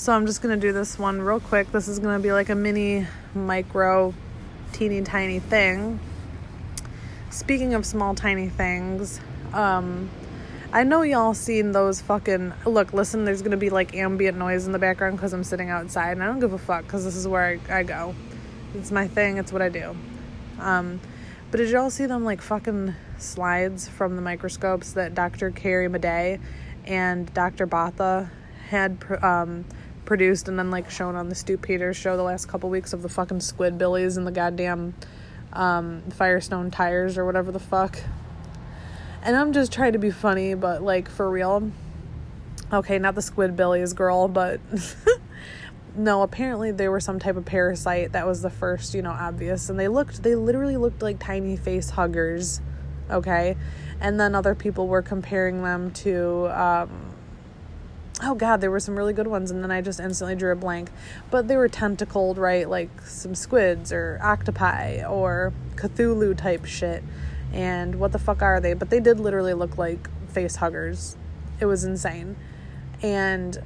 So I'm just gonna do this one real quick. This is gonna be like a mini, micro, teeny tiny thing. Speaking of small, tiny things, um, I know y'all seen those fucking. Look, listen, there's gonna be like ambient noise in the background because I'm sitting outside and I don't give a fuck because this is where I, I go. It's my thing, it's what I do. Um, but did y'all see them like fucking slides from the microscopes that Dr. Carrie Madej and Dr. Botha had um, produced and then like shown on the Stu Peters show the last couple weeks of the fucking squidbillies and the goddamn um, Firestone tires or whatever the fuck. And I'm just trying to be funny, but like for real. Okay, not the squidbillies girl, but no, apparently they were some type of parasite that was the first, you know, obvious. And they looked, they literally looked like tiny face huggers. Okay. And then other people were comparing them to, um, oh god there were some really good ones and then i just instantly drew a blank. But they were tentacled right? Like some squids or octopi or cthulhu type shit. And what the fuck are they? But they did literally look like face huggers. It was insane. And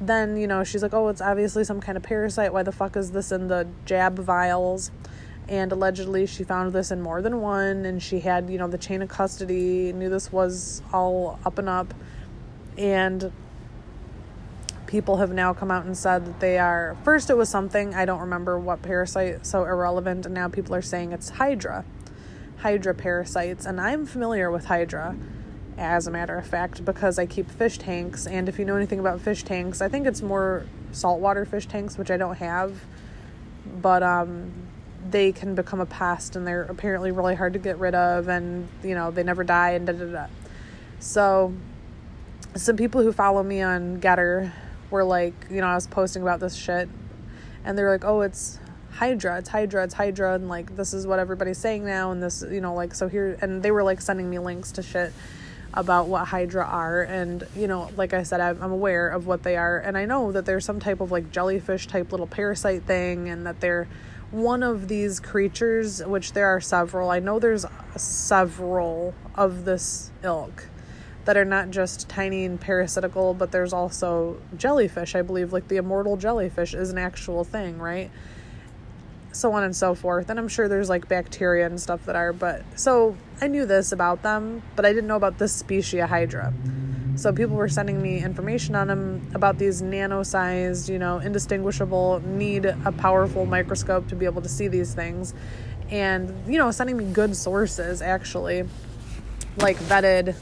then you know she's like oh it's obviously some kind of parasite. Why the fuck is this in the jab vials? And allegedly she found this in more than one and she had you know the chain of custody knew this was all up and up and people have now come out and said that they are first it was something i don't remember what parasite so irrelevant and now people are saying it's hydra. Hydra parasites and i'm familiar with hydra as a matter of fact because i keep fish tanks and if you know anything about fish tanks i think it's more saltwater fish tanks which i don't have but um they can become a pest and they're apparently really hard to get rid of and you know they never die and da da da. So some people who follow me on Gettr were like, you know, I was posting about this shit, and they're like, oh, it's Hydra, it's Hydra, it's Hydra, and like this is what everybody's saying now, and this, you know, like so here, and they were like sending me links to shit about what Hydra are, and you know, like I said, I'm aware of what they are, and I know that there's some type of like jellyfish type little parasite thing, and that they're one of these creatures, which there are several. I know there's several of this ilk that are not just tiny and parasitical, but there's also jellyfish. I believe like the immortal jellyfish is an actual thing, right? So on and so forth. And I'm sure there's like bacteria and stuff that are, but so I knew this about them, but I didn't know about this species of Hydra. So people were sending me information on them about these nano-sized, you know, indistinguishable, need a powerful microscope to be able to see these things. And, you know, sending me good sources actually, like vetted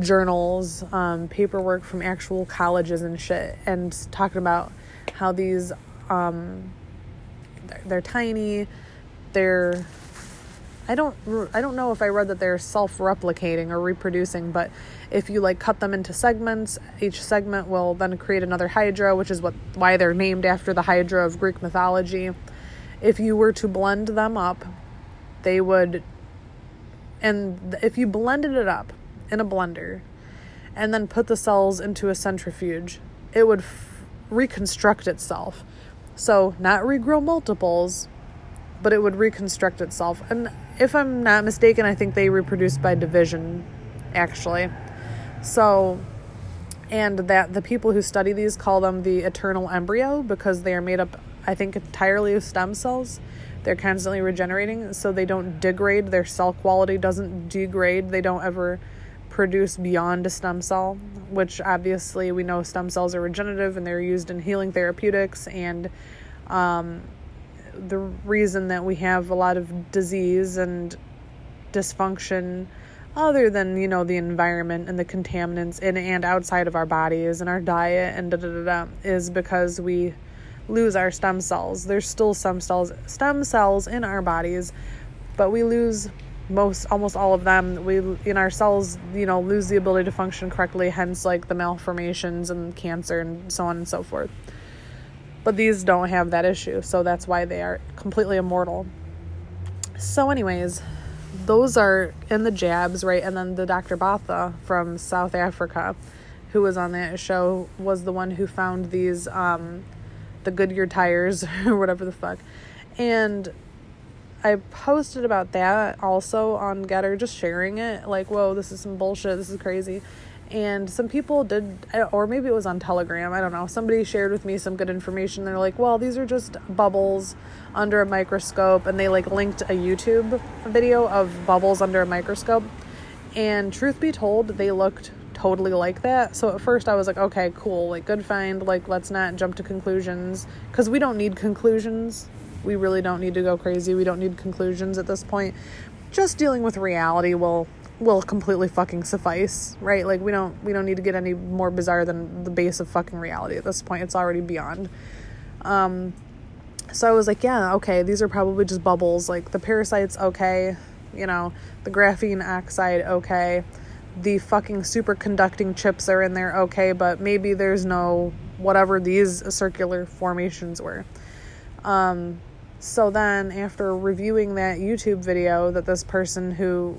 journals, um, paperwork from actual colleges and shit, and talking about how these um, they're, they're tiny, they're I don't I don't know if I read that they're self-replicating or reproducing, but if you like cut them into segments, each segment will then create another hydra, which is what why they're named after the hydra of Greek mythology. If you were to blend them up, they would and if you blended it up in a blender and then put the cells into a centrifuge, it would f- reconstruct itself. So, not regrow multiples, but it would reconstruct itself. And if I'm not mistaken, I think they reproduce by division, actually. So, and that the people who study these call them the eternal embryo because they are made up, I think, entirely of stem cells. They're constantly regenerating, so they don't degrade. Their cell quality doesn't degrade. They don't ever produce beyond a stem cell, which obviously we know stem cells are regenerative and they're used in healing therapeutics. And um, the reason that we have a lot of disease and dysfunction, other than you know the environment and the contaminants in and outside of our bodies and our diet and da da da, da is because we lose our stem cells. There's still some cells, stem cells in our bodies, but we lose most almost all of them we in our cells you know lose the ability to function correctly hence like the malformations and cancer and so on and so forth. But these don't have that issue so that's why they are completely immortal. So anyways those are in the jabs right? And then the dr Botha from south africa who was on that show was the one who found these um the goodyear tires or whatever the fuck. And I posted about that also on Gettr, just sharing it. Like, whoa, this is some bullshit. This is crazy. And some people did, or maybe it was on Telegram, I don't know. Somebody shared with me some good information. They're like, well, these are just bubbles under a microscope. And they like linked a YouTube video of bubbles under a microscope. And truth be told, they looked totally like that. So at first I was like, okay, cool, like good find, like let's not jump to conclusions because we don't need conclusions. We really don't need to go crazy. We don't need conclusions at this point. Just dealing with reality will will completely fucking suffice, right? Like we don't we don't need to get any more bizarre than the base of fucking reality at this point. It's already beyond. Um so I was like, yeah, okay, these are probably just bubbles. Like the parasites okay, you know, the graphene oxide okay. The fucking superconducting chips are in there okay, but maybe there's no whatever these circular formations were. Um so then after reviewing that YouTube video that this person who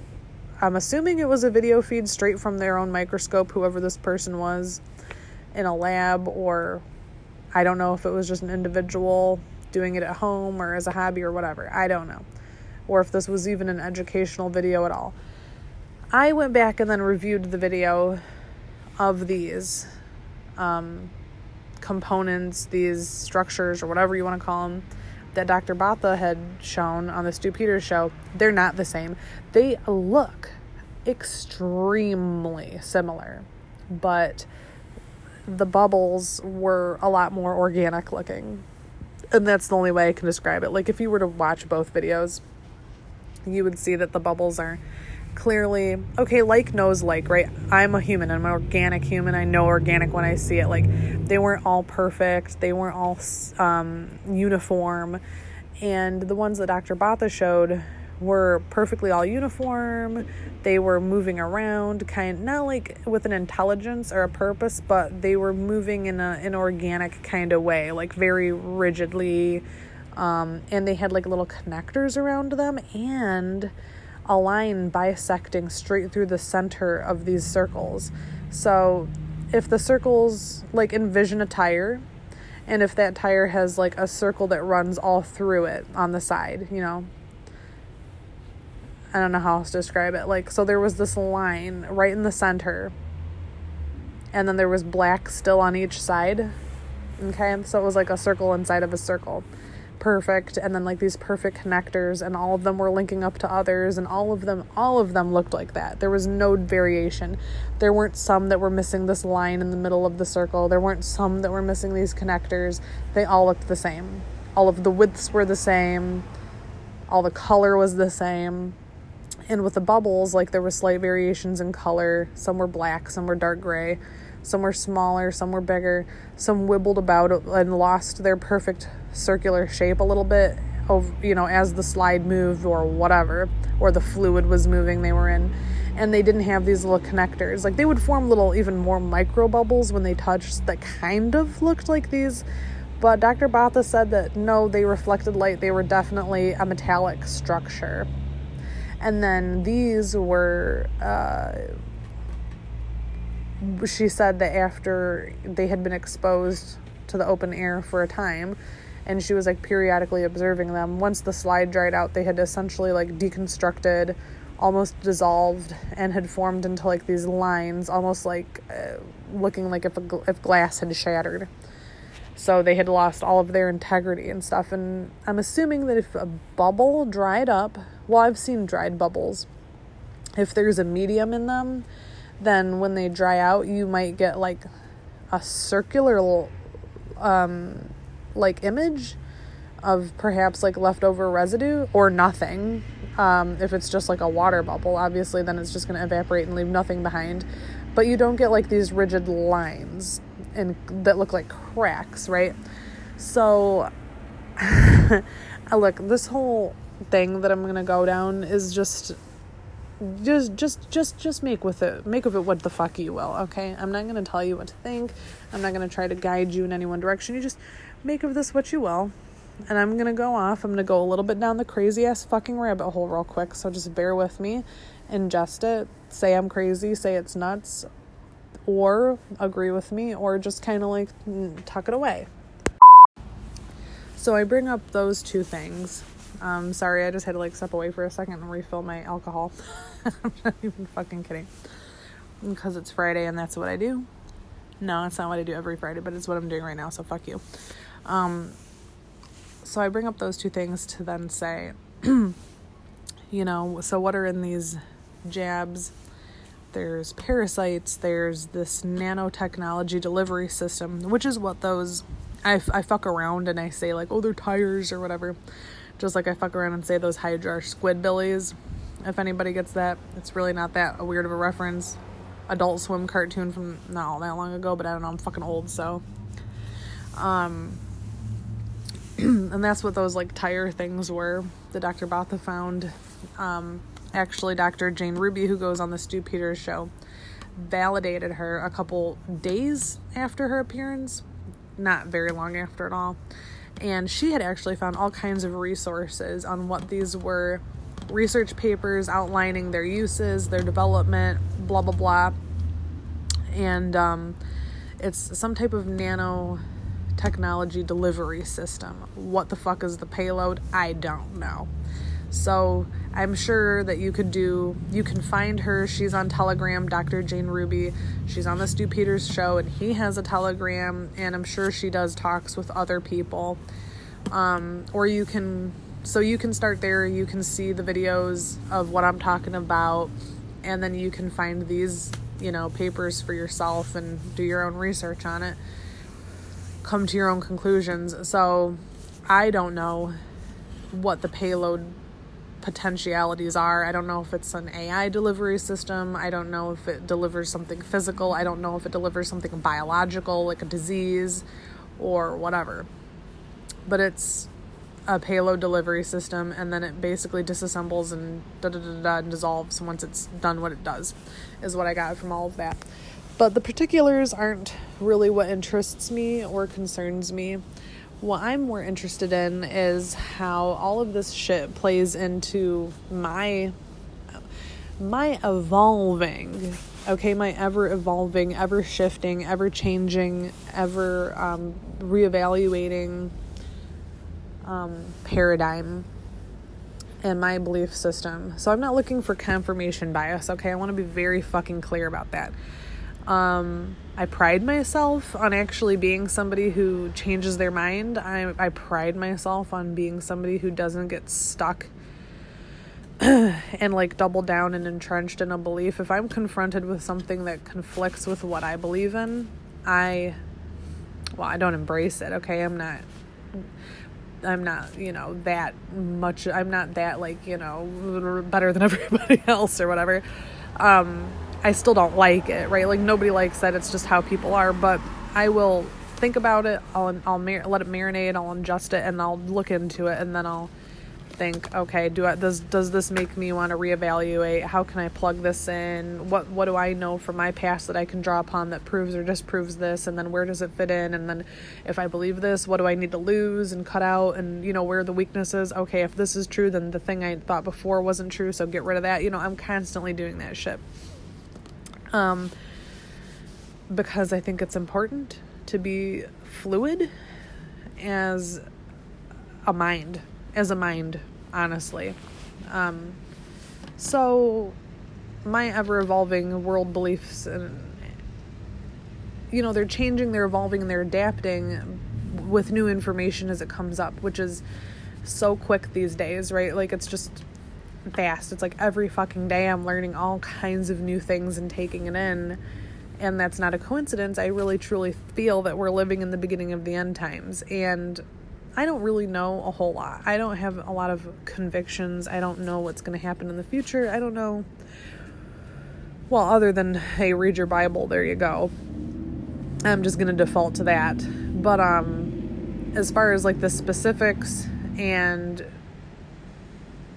I'm assuming it was a video feed straight from their own microscope, whoever this person was in a lab, or I don't know if it was just an individual doing it at home or as a hobby or whatever. I don't know. Or if this was even an educational video at all. I went back and then reviewed the video of these um, components, these structures, or whatever you want to call them that Dr. Botha had shown on the Stu Peters show, they're not the same. They look extremely similar, but the bubbles were a lot more organic looking. And that's the only way I can describe it. Like if you were to watch both videos, you would see that the bubbles are clearly okay like knows like right? I'm a human i'm an organic human i know organic when i see it. Like they weren't all perfect they weren't all um, uniform. And the ones that dr botha showed were perfectly all uniform. They were moving around kind not like with an intelligence or a purpose but they were moving in a, an organic kind of way like very rigidly. Um, and they had like little connectors around them. And a line bisecting straight through the center of these circles. So if the circles, like envision a tire, and if that tire has like a circle that runs all through it on the side, you know. I don't know how else to describe it. Like, so there was this line right in the center, and then there was black still on each side. Okay, so it was like a circle inside of a circle perfect and then like these perfect connectors and all of them were linking up to others and all of them all of them looked like that. There was no variation. There weren't some that were missing this line in the middle of the circle. There weren't some that were missing these connectors. They all looked the same. All of the widths were the same. All the color was the same. And with the bubbles like there were slight variations in color. Some were black some were dark gray. Some were smaller, some were bigger, some wibbled about and lost their perfect circular shape a little bit of you know as the slide moved or whatever or the fluid was moving they were in and they didn't have these little connectors like they would form little even more micro bubbles when they touched that kind of looked like these but Dr. Botha said that no, they reflected light. They were definitely a metallic structure. And then these were uh, she said that after they had been exposed to the open air for a time and she was like periodically observing them. Once the slide dried out they had essentially like deconstructed almost dissolved and had formed into like these lines almost like uh, looking like if a, if glass had shattered. So they had lost all of their integrity and stuff and i'm assuming that if a bubble dried up well i've seen dried bubbles. If there's a medium in them then when they dry out, you might get like a circular um like image of perhaps like leftover residue or nothing. Um, if it's just like a water bubble, obviously, then it's just going to evaporate and leave nothing behind. But you don't get like these rigid lines and that look like cracks, right? So, look, this whole thing that I'm to go down is just just just just just make with it make of it what the fuck you will okay i'm not to tell you what to think i'm not to try to guide you in any one direction you just make of this what you will and i'm going to go off i'm going to go a little bit down the crazy ass fucking rabbit hole real quick so just bear with me ingest it say i'm crazy say it's nuts or agree with me or just kind of like tuck it away so i bring up those two things um, sorry, I just had to like step away for a second and refill my alcohol. I'm not even fucking kidding. because it's Friday and that's what I do. No, it's not what I do every Friday, but it's what I'm doing right now, so fuck you. Um, so I bring up those two things to then say, you know, so what are in these jabs? There's parasites, there's this nanotechnology delivery system, which is what those I, I fuck around and I say, like, oh, they're tires or whatever. Just like I fuck around and say those Hydra squid billies. If anybody gets that, it's really not that weird of a reference. Adult Swim cartoon from not all that long ago, but I don't know, I'm fucking old, so. Um, and that's what those like tire things were. The Dr. Botha found. Um, actually, Dr. Jane Ruby, who goes on the Stu Peters show, validated her a couple days after her appearance, not very long after at all. And she had actually found all kinds of resources on what these were research papers outlining their uses, their development, blah, blah, blah. And um, it's some type of nano technology delivery system. What the fuck is the payload? I don't know. So I'm sure that you could do, you can find her. She's on Telegram, Dr. Jane Ruby. She's on the Stu Peters show, and he has a Telegram, and I'm sure she does talks with other people. Um, or you can, so you can start there. You can see the videos of what I'm talking about, and then you can find these, you know, papers for yourself and do your own research on it. Come to your own conclusions. So I don't know what the payload potentialities are. I don't know if it's an AI delivery system. I don't know if it delivers something physical. I don't know if it delivers something biological, like a disease or whatever. But it's a payload delivery system, and then it basically disassembles and da da da da and dissolves once it's done what it does, is what I got from all of that. But the particulars aren't really what interests me or concerns me. What I'm more interested in is how all of this shit plays into my my evolving. Okay my ever evolving ever shifting ever changing ever um, reevaluating um, paradigm and my belief system. So i'm not looking for confirmation bias okay? I want to be very fucking clear about that um, I pride myself on actually being somebody who changes their mind. I, I pride myself on being somebody who doesn't get stuck and like double down and entrenched in a belief. If I'm confronted with something that conflicts with what I believe in, I, well, I don't embrace it, okay? I'm not. I'm not, you know, that much. I'm not that, like, you know, better than everybody else or whatever. Um, I still don't like it, right? Like nobody likes that. It's just how people are. But I will think about it. I'll I'll mar- let it marinate. I'll ingest it, and I'll look into it, and then I'll think, okay, do I, does does this make me want to reevaluate? How can I plug this in? What what do I know from my past that I can draw upon that proves or disproves this? And then where does it fit in? And then if I believe this, what do I need to lose and cut out? And you know where are the weaknesses? Okay, if this is true, then the thing I thought before wasn't true, so get rid of that. You know, I'm constantly doing that shit um, because I think it's important to be fluid as a mind, as a mind, honestly. Um, so, my ever evolving world beliefs and you know they're changing they're evolving and they're adapting with new information as it comes up which is so quick these days right like it's just fast. It's like every fucking day I'm learning all kinds of new things and taking it in. And that's not a coincidence. I really truly feel that we're living in the beginning of the end times. And I don't really know a whole lot. I don't have a lot of convictions. I don't know what's going to happen in the future. I don't know. Well, other than, hey, read your Bible, there you go. I'm just going to default to that. But um as far as like the specifics and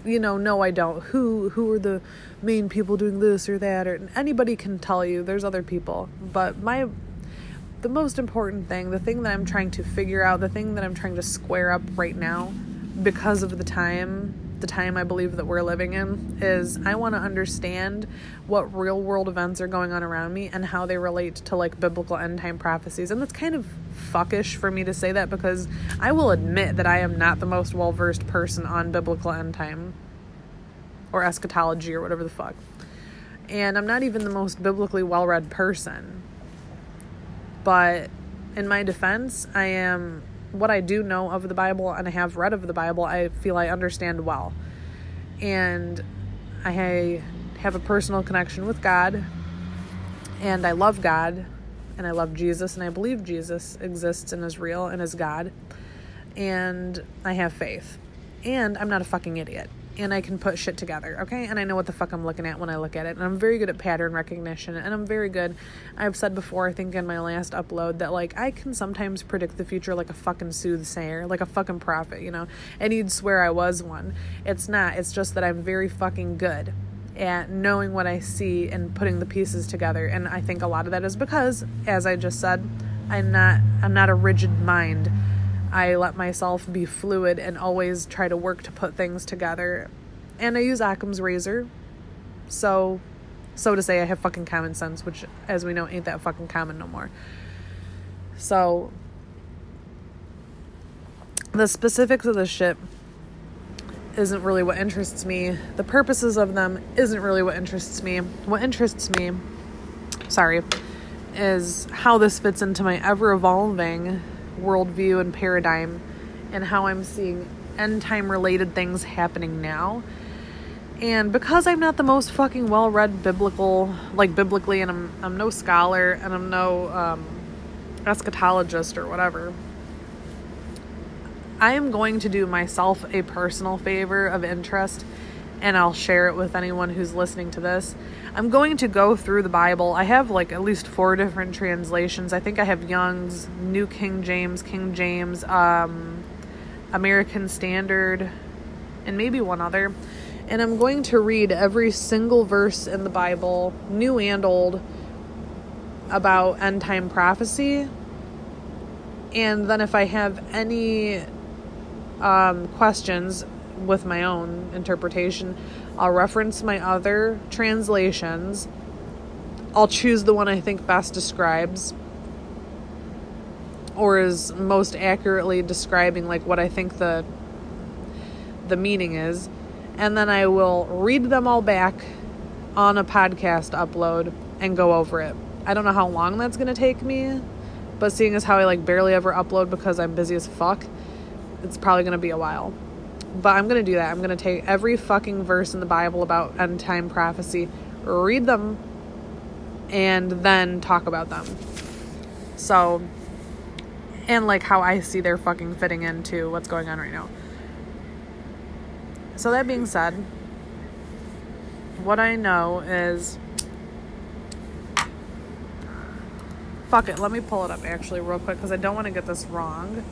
you know no i don't. Who who are the main people doing this or that? Or anybody can tell you. There's other people. But my the most important thing the thing that i'm trying to figure out the thing that i'm trying to square up right now because of the time the time I believe that we're living in is I want to understand what real world events are going on around me and how they relate to like biblical end time prophecies. And that's kind of fuckish for me to say that because I will admit that I am not the most well versed person on biblical end time or eschatology or whatever the fuck. And I'm not even the most biblically well read person. But in my defense, I am what I do know of the Bible and I have read of the Bible, I feel I understand well. And I have a personal connection with God and I love God and I love Jesus and I believe Jesus exists and is real and is God. And I have faith. And I'm not a fucking idiot and I can put shit together, okay? And I know what the fuck I'm looking at when I look at it. And I'm very good at pattern recognition. And I'm very good. I've said before, I think in my last upload, that like I can sometimes predict the future like a fucking soothsayer, like a fucking prophet, you know? And you'd swear I was one. It's not. It's just that I'm very fucking good at knowing what I see and putting the pieces together. And I think a lot of that is because, as I just said, I'm not I'm not a rigid mind. I let myself be fluid and always try to work to put things together. And I use Occam's razor. So, so to say, I have fucking common sense, which, as we know, ain't that fucking common no more. So, the specifics of the ship isn't really what interests me. The purposes of them isn't really what interests me. What interests me, sorry, is how this fits into my ever evolving worldview and paradigm and how I'm seeing end time related things happening now. And because I'm not the most fucking well read biblical, like biblically, and I'm, I'm no scholar and I'm no um, eschatologist or whatever, I am going to do myself a personal favor of interest and I'll share it with anyone who's listening to this. I'm going to go through the Bible. I have like at least four different translations. I think I have Young's, New King James, King James, um, American Standard, and maybe one other. And I'm going to read every single verse in the Bible, new and old, about end time prophecy. And then if I have any um, questions, with my own interpretation. I'll reference my other translations. I'll choose the one I think best describes or is most accurately describing like what I think the the meaning is. And then I will read them all back on a podcast upload and go over it. I don't know how long that's going to take me, but seeing as how I like barely ever upload because I'm busy as fuck, it's probably going to be a while. But I'm going to do that. I'm going to take every fucking verse in the Bible about end time prophecy, read them, and then talk about them. So, and like how I see they're fucking fitting into what's going on right now. So, that being said, what I know is. Fuck it, let me pull it up actually, real quick, because I don't want to get this wrong.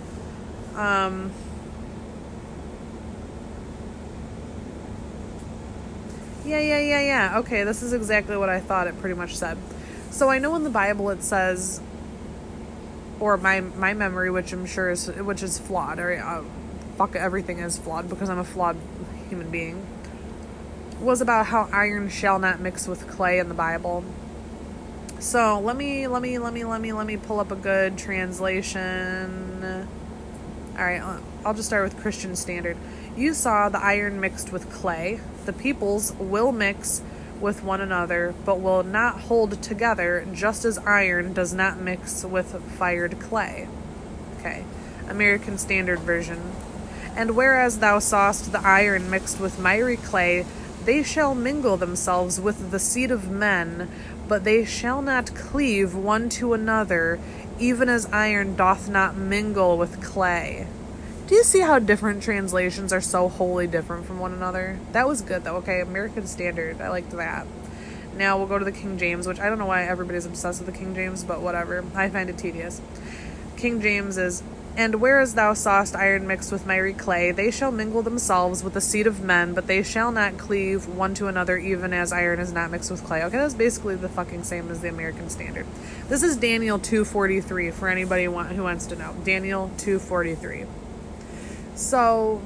Um. Yeah, yeah, yeah, yeah. Okay, this is exactly what I thought it pretty much said. So I know in the Bible it says, or my my memory, which I'm sure is which is flawed, or uh, fuck everything is flawed because I'm a flawed human being. Was about how iron shall not mix with clay in the Bible. So let me let me let me let me let me pull up a good translation. All right, I'll just start with Christian Standard. You saw the iron mixed with clay. The peoples will mix with one another, but will not hold together, just as iron does not mix with fired clay. Okay, American Standard Version. And whereas thou sawest the iron mixed with miry clay, they shall mingle themselves with the seed of men, but they shall not cleave one to another, even as iron doth not mingle with clay. Do you see how different translations are so wholly different from one another? That was good though. Okay, American Standard. I liked that. Now we'll go to the King James, which I don't know why everybody's obsessed with the King James, but whatever. I find it tedious. King James is and whereas thou sawest iron mixed with miry clay, they shall mingle themselves with the seed of men, but they shall not cleave one to another, even as iron is not mixed with clay. Okay, that's basically the fucking same as the American Standard. This is Daniel two forty three for anybody who wants to know. Daniel two forty three. So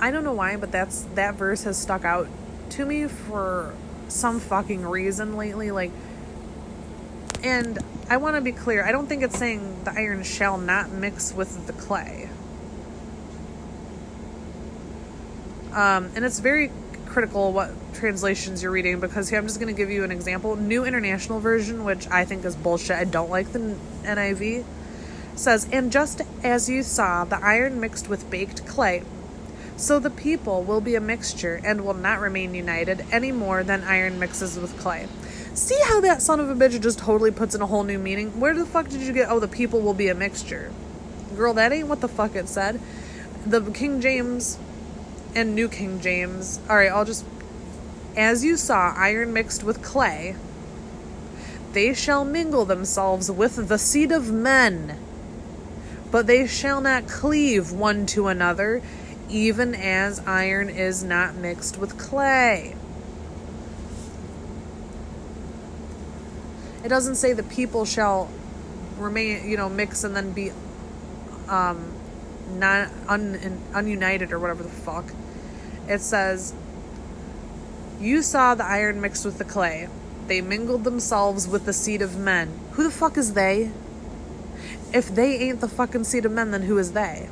I don't know why, but that's that verse has stuck out to me for some fucking reason lately like and I want to be clear. I don't think it's saying the iron shall not mix with the clay. Um, and it's very critical what translations you're reading because here I'm just going to give you an example. New International Version, which I think is bullshit. I don't like the NIV. Says, and just as you saw the iron mixed with baked clay, so the people will be a mixture and will not remain united any more than iron mixes with clay. See how that son of a bitch just totally puts in a whole new meaning? Where the fuck did you get, oh, the people will be a mixture? Girl, that ain't what the fuck it said. The King James and New King James. All right, I'll just. As you saw iron mixed with clay, they shall mingle themselves with the seed of men, but they shall not cleave one to another, even as iron is not mixed with clay. It doesn't say the people shall remain, you know, mix and then be um, not un, ununited or whatever the fuck. It says, You saw the iron mixed with the clay. They mingled themselves with the seed of men. Who the fuck is they? If they ain't the fucking seed of men, then who is they?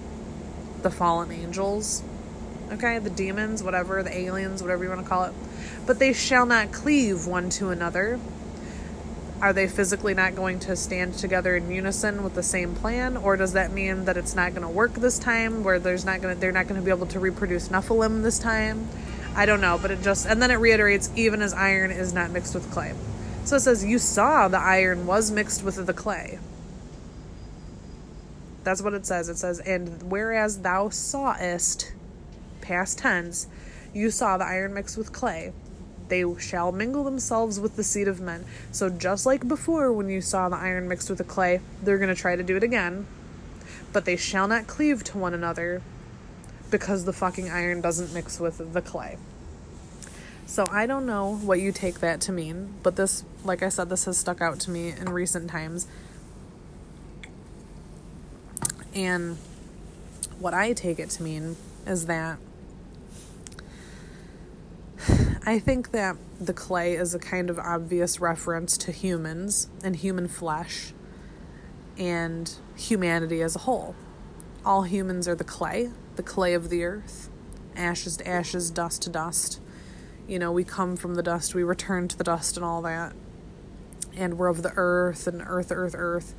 The fallen angels. Okay, the demons, whatever, the aliens, whatever you want to call it. But they shall not cleave one to another are they physically not going to stand together in unison with the same plan or does that mean that it's not going to work this time where there's not going to they're not going to be able to reproduce nephilim this time i don't know but it just and then it reiterates even as iron is not mixed with clay so it says you saw the iron was mixed with the clay that's what it says it says and whereas thou sawest past tense you saw the iron mixed with clay they shall mingle themselves with the seed of men. So, just like before, when you saw the iron mixed with the clay, they're going to try to do it again. But they shall not cleave to one another because the fucking iron doesn't mix with the clay. So, I don't know what you take that to mean, but this, like I said, this has stuck out to me in recent times. And what I take it to mean is that I think that the clay is a kind of obvious reference to humans and human flesh and humanity as a whole. All humans are the clay, the clay of the earth, ashes to ashes, dust to dust. You know, we come from the dust, we return to the dust, and all that. And we're of the earth and earth, earth, earth.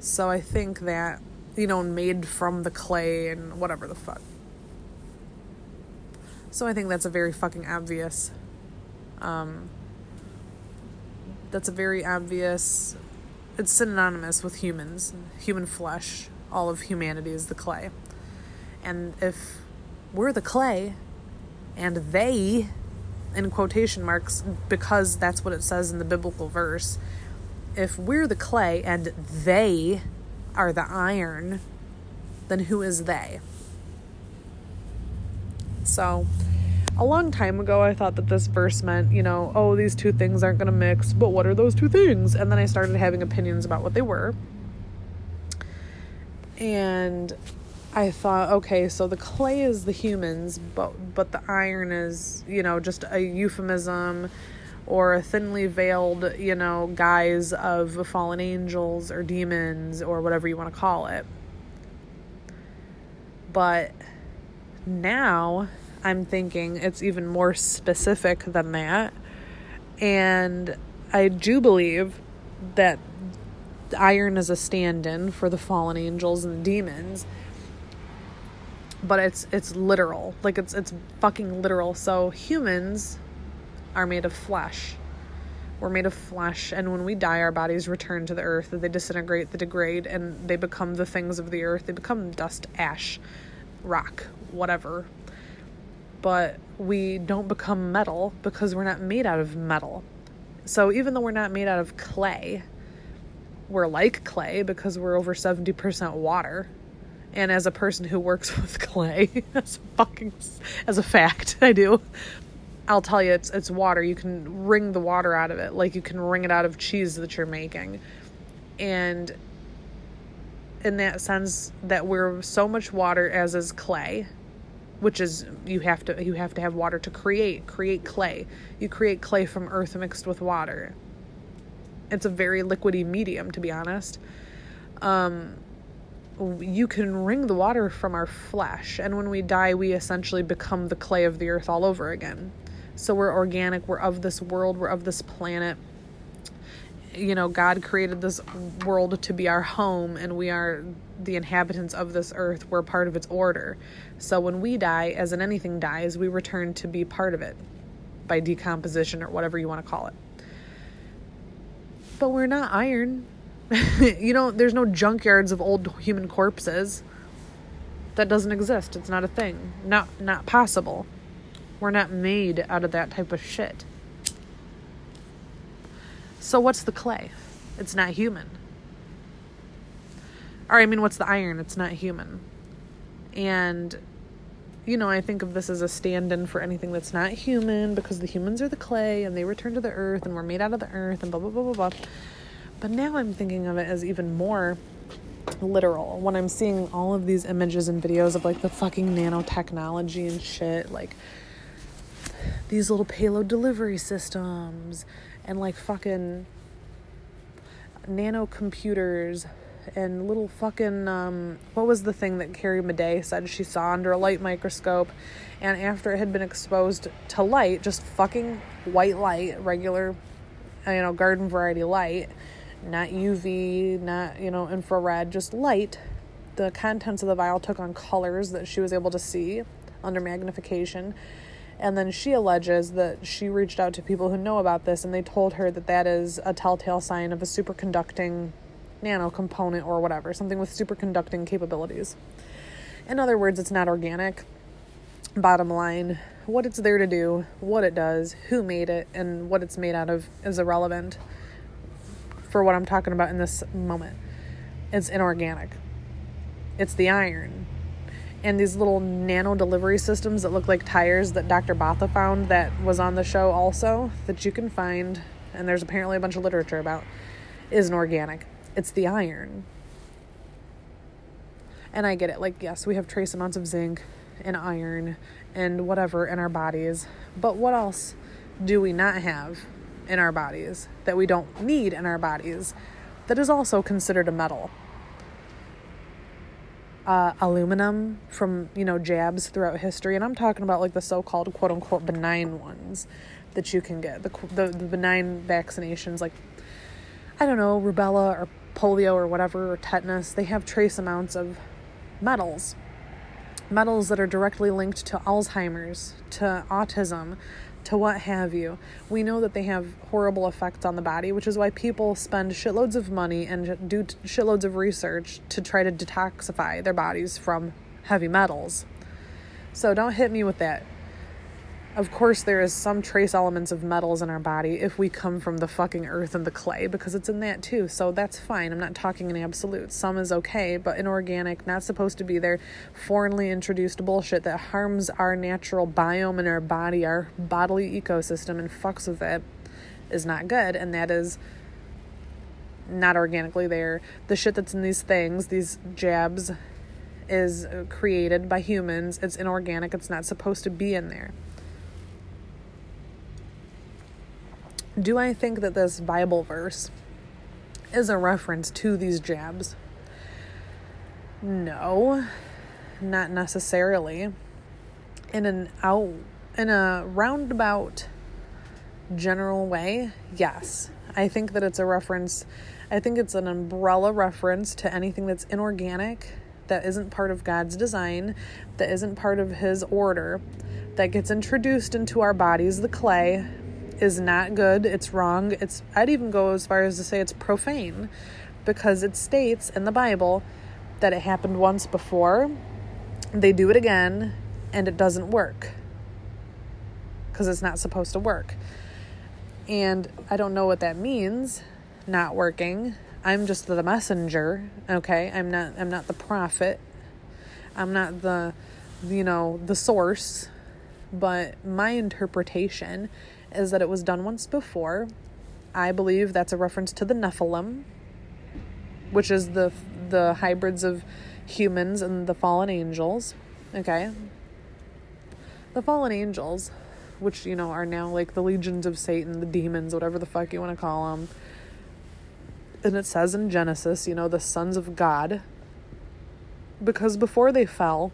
So I think that, you know, made from the clay and whatever the fuck. So I think that's a very fucking obvious um, that's a very obvious. It's synonymous with humans, human flesh. All of humanity is the clay. And if we're the clay and they, in quotation marks, because that's what it says in the biblical verse, if we're the clay and they are the iron, then who is they? So a long time ago, I thought that this verse meant, you know, oh, these two things aren't going to mix, but what are those two things? And then I started having opinions about what they were. And I thought, okay, so the clay is the humans, but but the iron is, you know, just a euphemism or a thinly veiled, you know, guise of fallen angels or demons or whatever you want to call it. But now I'm thinking it's even more specific than that. And I do believe that iron is a stand-in for the fallen angels and the demons. But it's it's literal. Like it's it's fucking literal. So humans are made of flesh. We're made of flesh, and when we die, our bodies return to the earth. They disintegrate, they degrade, and they become the things of the earth. They become dust, ash, rock, whatever but we don't become metal because we're not made out of metal. So even though we're not made out of clay, we're like clay because we're over 70% water. And as a person who works with clay, as a fucking as a fact, I do. I'll tell you it's it's water. You can wring the water out of it. Like you can wring it out of cheese that you're making. And in that sense that we're so much water as is clay which is you have to you have to have water to create create clay. You create clay from earth mixed with water. It's a very liquidy medium to be honest. Um, you can wring the water from our flesh. And when we die we essentially become the clay of the earth all over again So we're organic, we're of this world, we're of this planet. You know, God created this world to be our home, and we are the inhabitants of this earth. We're part of its order. So when we die, as in anything dies, we return to be part of it by decomposition or whatever you want to call it. But we're not iron. you know, there's no junkyards of old human corpses. That doesn't exist. It's not a thing. Not not possible. We're not made out of that type of shit. So what's the clay? It's not human. Or I mean what's the iron? It's not human. And you know, I think of this as a stand in for anything that's not human because the humans are the clay and they return to the earth and we're made out of the earth and blah, blah, blah, blah, blah. But now I'm thinking of it as even more literal when I'm seeing all of these images and videos of like the fucking nanotechnology and shit, like these little payload delivery systems and like fucking nano computers and little fucking um, what was the thing that Carrie Madej said she saw under a light microscope, and after it had been exposed to light, just fucking white light, regular, you know, garden variety light, not UV, not you know infrared, just light. The contents of the vial took on colors that she was able to see under magnification. And then she alleges that she reached out to people who know about this and they told her that that is a telltale sign of a superconducting nano component or whatever, something with superconducting capabilities. In other words, it's not organic. Bottom line, what it's there to do, what it does, who made it, and what it's made out of is irrelevant for what I'm talking about in this moment. It's inorganic. It's the iron. And these little nano delivery systems that look like tires that Dr. Botha found that was on the show also, that you can find, and there's apparently a bunch of literature about, is an organic it's the iron. And I get it. Like, yes, we have trace amounts of zinc and iron and whatever in our bodies. But what else do we not have in our bodies that we don't need in our bodies that is also considered a metal? Uh, aluminum from you know jabs throughout history, and I'm talking about like the so-called quote unquote benign ones that you can get the the, the benign vaccinations like I don't know rubella or polio or whatever, or tetanus, they have trace amounts of metals. Metals that are directly linked to Alzheimer's, to autism, to what have you. We know that they have horrible effects on the body, which is why people spend shitloads of money and do shitloads of research to try to detoxify their bodies from heavy metals. So don't hit me with that of course, there is some trace elements of metals in our body if we come from the fucking earth and the clay, because it's in that too. So that's fine. I'm not talking in absolute. Some is okay, but inorganic, not supposed to be there. Foreignly introduced bullshit that harms our natural biome in our body, our bodily ecosystem, and fucks with it is not good. And that is not organically there. The shit that's in these things, these jabs, is created by humans. It's inorganic. It's not supposed to be in there. Do I think that this Bible verse is a reference to these jabs? No, not necessarily. In an out in a roundabout general way, yes. I think that it's a reference I think it's an umbrella reference to anything that's inorganic, that isn't part of God's design, that isn't part of his order, that gets introduced into our bodies, the clay, is not good. It's wrong. It's I'd even go as far as to say it's profane because it states in the Bible that it happened once before. They do it again and it doesn't work because it's not supposed to work. And I don't know what that means, not working. I'm just the messenger, okay? I'm not I'm not the prophet. I'm not the you know, the source, but my interpretation is that it was done once before. I believe that's a reference to the Nephilim, which is the the hybrids of humans and the fallen angels. Okay. The fallen angels, which you know are now like the legions of Satan, the demons, whatever the fuck you want to call them. And it says in Genesis, you know, the sons of God. Because before they fell,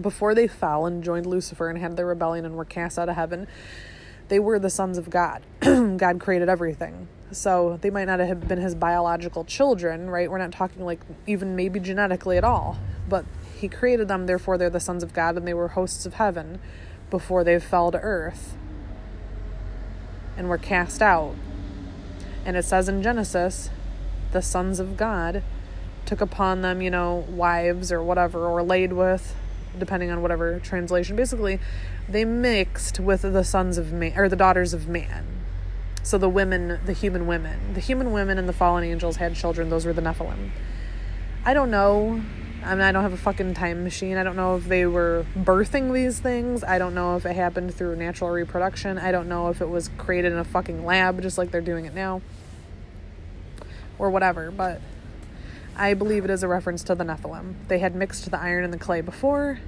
before they fell and joined Lucifer and had their rebellion and were cast out of heaven, they were the sons of God. God created everything. So they might not have been his biological children, right? We're not talking like even maybe genetically at all, but he created them, therefore they're the sons of God and they were hosts of heaven before they fell to earth and were cast out. And it says in Genesis, the sons of God took upon them, you know, wives or whatever, or laid with, depending on whatever translation. Basically, they mixed with the sons of man, or the daughters of man. So the women, the human women, the human women and the fallen angels had children. Those were the Nephilim. I don't know. I mean, I don't have a fucking time machine. I don't know if they were birthing these things. I don't know if it happened through natural reproduction. I don't know if it was created in a fucking lab, just like they're doing it now, or whatever. But I believe it is a reference to the Nephilim. They had mixed the iron and the clay before,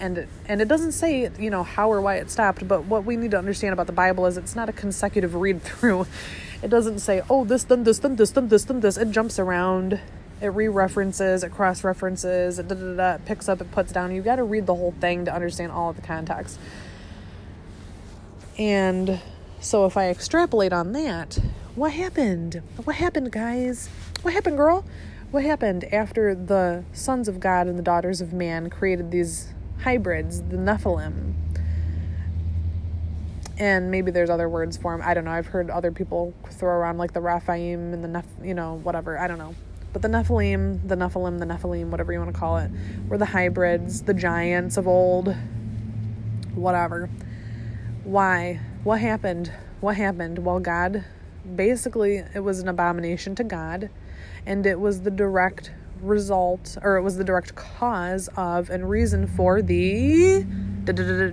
and it, and it doesn't say you know how or why it stopped. But what we need to understand about the Bible is it's not a consecutive read through. It doesn't say oh this then this then this then this then this. It jumps around. It re-references. It cross-references. It, da, da, da, picks up. It puts down. You got to read the whole thing to understand all of the context. And so if I extrapolate on that, what happened? What happened, guys? What happened, girl? What happened after the sons of God and the daughters of man created these hybrids, the Nephilim? And maybe there's other words for them. I don't know. I've heard other people throw around like the Rephaim and the Neph, you know, whatever. I don't know. But the Nephilim, the Nephilim, the Nephilim, whatever you want to call it, were the hybrids, the giants of old, whatever. Why? What happened? What happened? Well, God, basically, it was an abomination to God, and it was the direct result, or it was the direct cause of and reason for the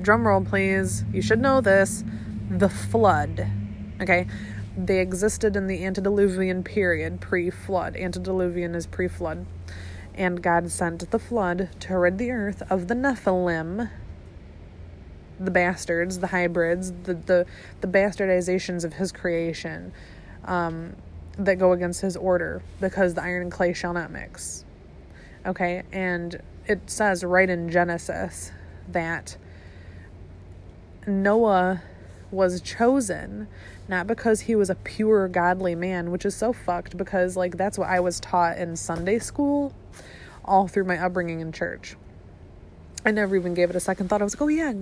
drum roll, please. You should know this the flood. Okay, they existed in the antediluvian period, pre flood. Antediluvian is pre flood. And God sent the flood to rid the earth of the Nephilim, the bastards, the hybrids, the, the, the bastardizations of his creation um, that go against his order, because the iron and clay shall not mix. Okay, and it says right in Genesis that Noah was chosen not because he was a pure godly man, which is so fucked because like that's what I was taught in Sunday school all through my upbringing in church. I never even gave it a second thought. I was like, oh yeah,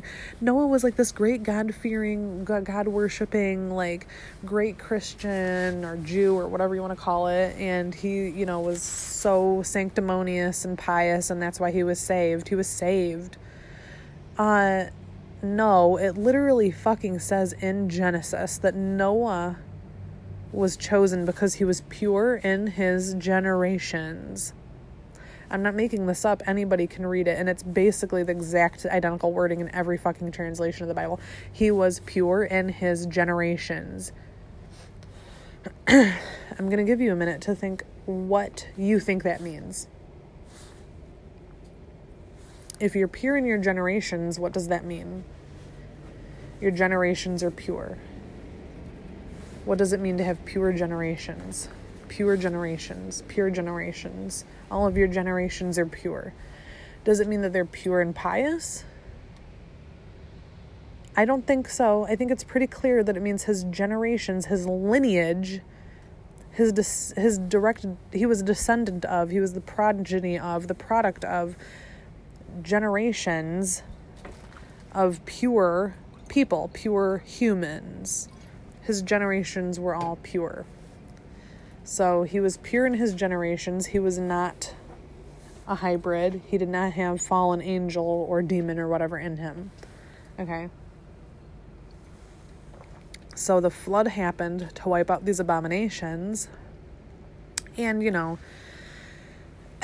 Noah was like this great God fearing, God worshiping, like great Christian or Jew or whatever you want to call it. And he, you know, was so sanctimonious and pious, and that's why he was saved. He was saved. Uh, no, it literally fucking says in Genesis that Noah was chosen because he was pure in his generations. I'm not making this up. Anybody can read it. And it's basically the exact identical wording in every fucking translation of the Bible. He was pure in his generations. I'm going to give you a minute to think what you think that means. If you're pure in your generations, what does that mean? Your generations are pure. What does it mean to have pure generations? Pure generations, pure generations. All of your generations are pure. Does it mean that they're pure and pious? I don't think so. I think it's pretty clear that it means his generations, his lineage, his his direct he was a descendant of, he was the progeny of, the product of generations of pure people, pure humans. His generations were all pure. So he was pure in his generations. He was not a hybrid. He did not have fallen angel or demon or whatever in him. Okay. So the flood happened to wipe out these abominations. And, you know,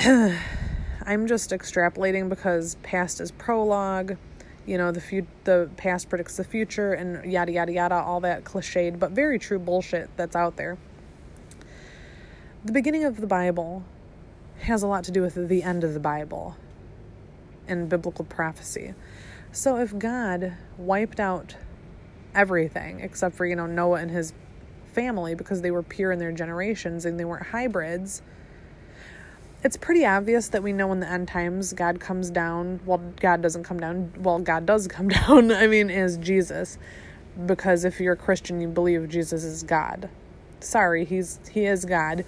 I'm just extrapolating because past is prologue you know the fu- the past predicts the future and yada yada yada all that cliched but very true bullshit that's out there the beginning of the bible has a lot to do with the end of the bible and biblical prophecy so if god wiped out everything except for you know noah and his family because they were pure in their generations and they weren't hybrids it's pretty obvious that we know in the end times God comes down. Well, God doesn't come down. Well, God does come down. I mean, is Jesus. Because if you're a Christian, you believe Jesus is God. Sorry, he's he is God,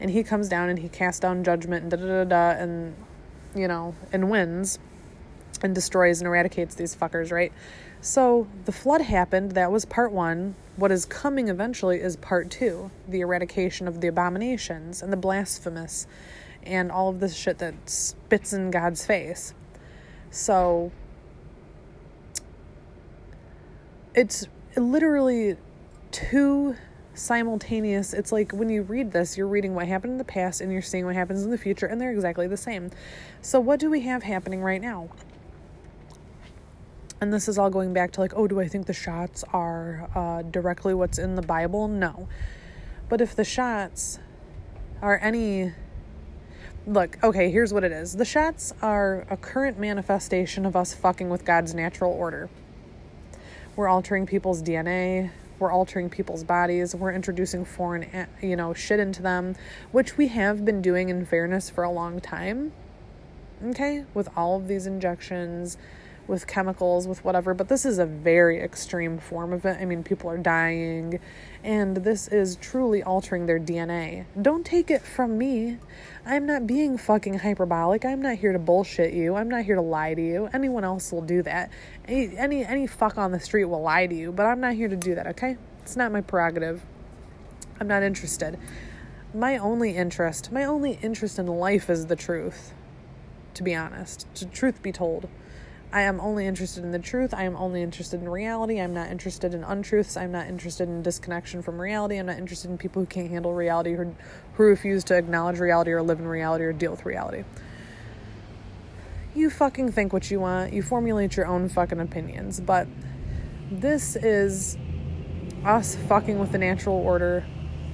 and he comes down and he casts down judgment and da da da da and you know and wins and destroys and eradicates these fuckers, right? So the flood happened. That was part one. What is coming eventually is part two the eradication of the abominations and the blasphemous and all of this shit that spits in God's face. So it's literally two simultaneous. It's like when you read this, you're reading what happened in the past and you're seeing what happens in the future, and they're exactly the same. So, what do we have happening right now? and this is all going back to like, oh, do I think the shots are uh, directly what's in the Bible? No. But if the shots are any. Look, okay, here's what it is the shots are a current manifestation of us fucking with God's natural order. We're altering people's DNA, we're altering people's bodies, we're introducing foreign, eh, you know, shit into them, which we have been doing in fairness for a long time. Okay? With all of these injections with chemicals, with whatever, but this is a very extreme form of it. I mean, people are dying, and this is truly altering their DNA. Don't take it from me. I'm not being fucking hyperbolic. I'm not here to bullshit you. I'm not here to lie to you. Anyone else will do that. Any any, any fuck on the street will lie to you, but I'm not here to do that, okay? It's not my prerogative. I'm not interested. My only interest, my only interest in life is the truth. To be honest, to truth be told. I am only interested in the truth. I am only interested in reality. I'm not interested in untruths. I'm not interested in disconnection from reality. I'm not interested in people who can't handle reality, who, who refuse to acknowledge reality or live in reality or deal with reality. You fucking think what you want. You formulate your own fucking opinions. But this is us fucking with the natural order,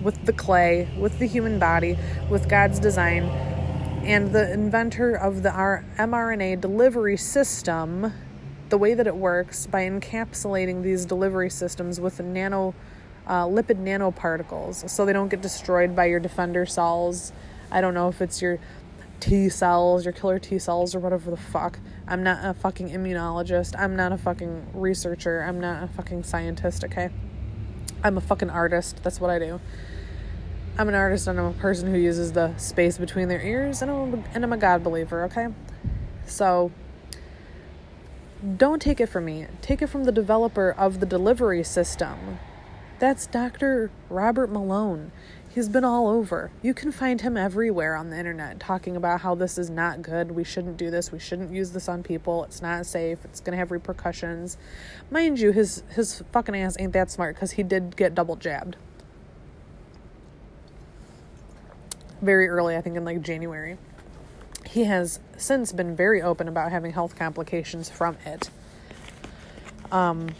with the clay, with the human body, with God's design and the inventor of the mRNA delivery system, the way that it works by encapsulating these delivery systems with nano uh, lipid nanoparticles so they don't get destroyed by your defender cells. I don't know if it's your T cells, your killer T cells, or whatever the fuck. I'm not a fucking immunologist. I'm not a fucking researcher. I'm not a fucking scientist, okay? I'm a fucking artist. That's what I do. I'm an artist and I'm a person who uses the space between their ears, and I'm a, and I'm a God believer, okay? So don't take it from me. Take it from the developer of the delivery system. That's Dr. Robert Malone. He's been all over. You can find him everywhere on the internet talking about how this is not good. We shouldn't do this. We shouldn't use this on people. It's not safe. It's going to have repercussions. Mind you, his his fucking ass ain't that smart cuz he did get double jabbed. Very early, I think in like January. He has since been very open about having health complications from it. Um,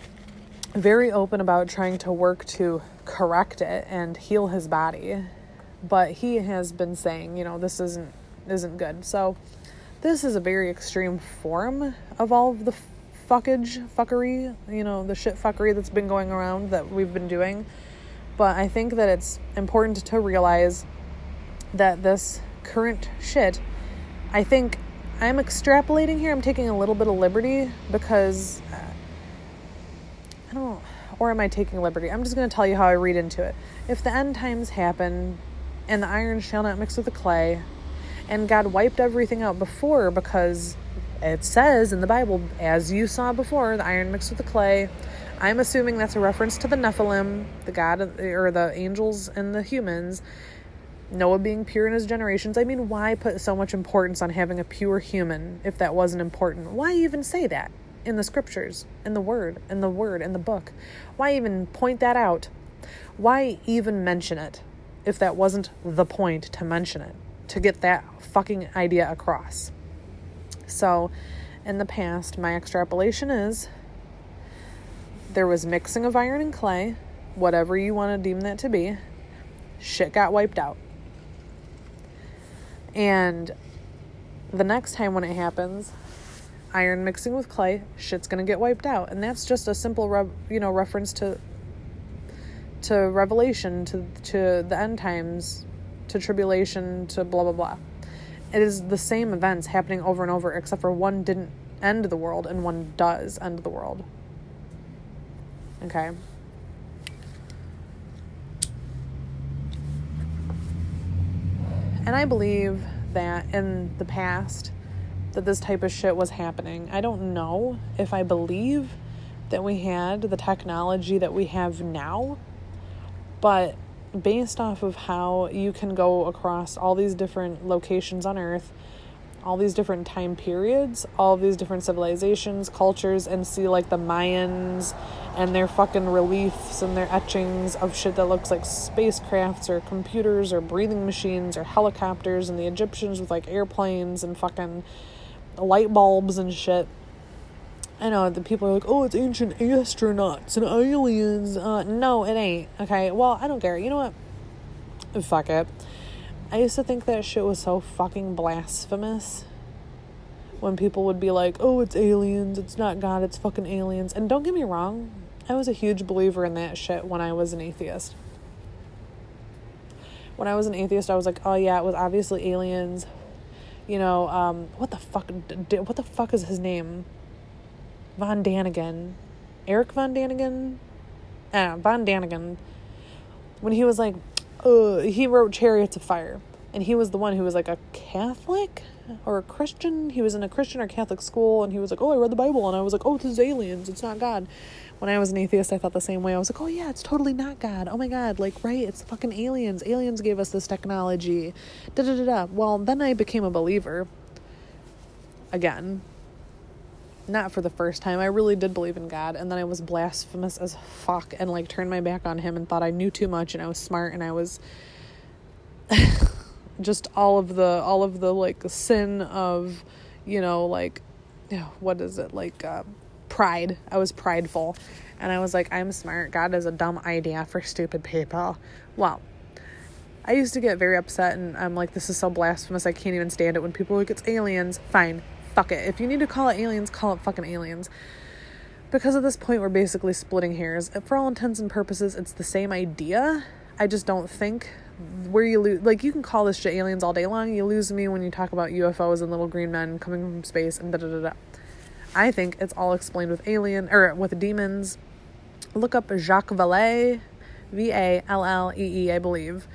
very open about trying to work to correct it and heal his body. But he has been saying, you know, this isn't isn't good. So this is a very extreme form of all of the fuckage, fuckery, you know, the shit fuckery that's been going around that we've been doing. But I think that it's important to realize that this current shit, I think I'm extrapolating here. I'm taking a little bit of liberty because uh, I don't, or am I taking liberty? I'm just going to tell you how I read into it. If the end times happen and the iron shall not mix with the clay, and God wiped everything out before because it says in the Bible, as you saw before, the iron mixed with the clay. I'm assuming that's a reference to the Nephilim, the God or the angels and the humans, Noah being pure in his generations. I mean, why put so much importance on having a pure human if that wasn't important? Why even say that in the scriptures, in the word, in the word, in the book? Why even point that out? Why even mention it if that wasn't the point to mention it? To get that fucking idea across. So, in the past, my extrapolation is there was mixing of iron and clay, whatever you want to deem that to be. Shit got wiped out. And the next time when it happens, iron mixing with clay, shit's gonna get wiped out. And that's just a simple, re- you know, reference to to Revelation, to to the end times, to tribulation, to blah blah blah. it is the same events happening over and over, except for one didn't end the world and one does end the world. Okay. And I believe that in the past that this type of shit was happening. I don't know if I believe that we had the technology that we have now, but based off of how you can go across all these different locations on earth all these different time periods, all these different civilizations, cultures, and see like the Mayans and their fucking reliefs and their etchings of shit that looks like spacecrafts or computers or breathing machines or helicopters, and the Egyptians with like airplanes and fucking light bulbs and shit. I know the people are like, oh, it's ancient astronauts and aliens. Uh, no, it ain't. Okay, well, I don't care. You know what? Fuck it. I used to think that shit was so fucking blasphemous. When people would be like, oh, it's aliens, it's not God, it's fucking aliens. And don't get me wrong, I was a huge believer in that shit when I was an atheist. When I was an atheist, I was like, oh yeah, it was obviously aliens. You know, um, what the fuck? What the fuck is his name? Von Daniken. Eric Von Daniken? Uh, Von Daniken. When he was like, uh, he wrote Chariots of Fire, and he was the one who was like a Catholic or a Christian. He was in a Christian or Catholic school, and he was like, "Oh, I read the Bible," and I was like, "Oh, this is aliens. It's not God." When I was an atheist, I thought the same way. I was like, "Oh yeah, it's totally not God. Oh my God, like right, it's fucking aliens. Aliens gave us this technology." Da da da da. Well, then I became a believer. Again, not for the first time. I really did believe in God, and then I was blasphemous as fuck and like turned my back on him and thought I knew too much and I was smart and I was just all of the all of the like sin of, you know, like what is it? Like uh, pride. I was prideful. And I was like, I'm smart. God is a dumb idea for stupid people. Well, I used to get very upset and I'm like, this is so blasphemous. I can't even stand it when people are like, it's aliens. Fine fuck it. If you need to call it aliens, call it fucking aliens. Because at this point, we're basically splitting hairs. For all intents and purposes, it's the same idea. I just don't think where you lose, like, you can call this shit aliens all day long. You lose me when you talk about UFOs and little green men coming from space and da da da da. I think it's all explained with alien or with demons. Look up Jacques Vallée, V A L L E E, I believe.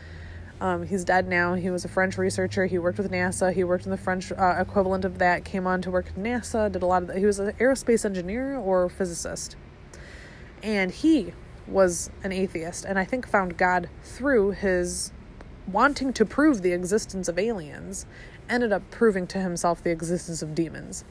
Um, he's dead now. He was a French researcher. He worked with NASA. He worked in the French uh, equivalent of that. Came on to work at NASA. Did a lot of. He was an aerospace engineer or physicist, and he was an atheist. And I think found God through his wanting to prove the existence of aliens. Ended up proving to himself the existence of demons,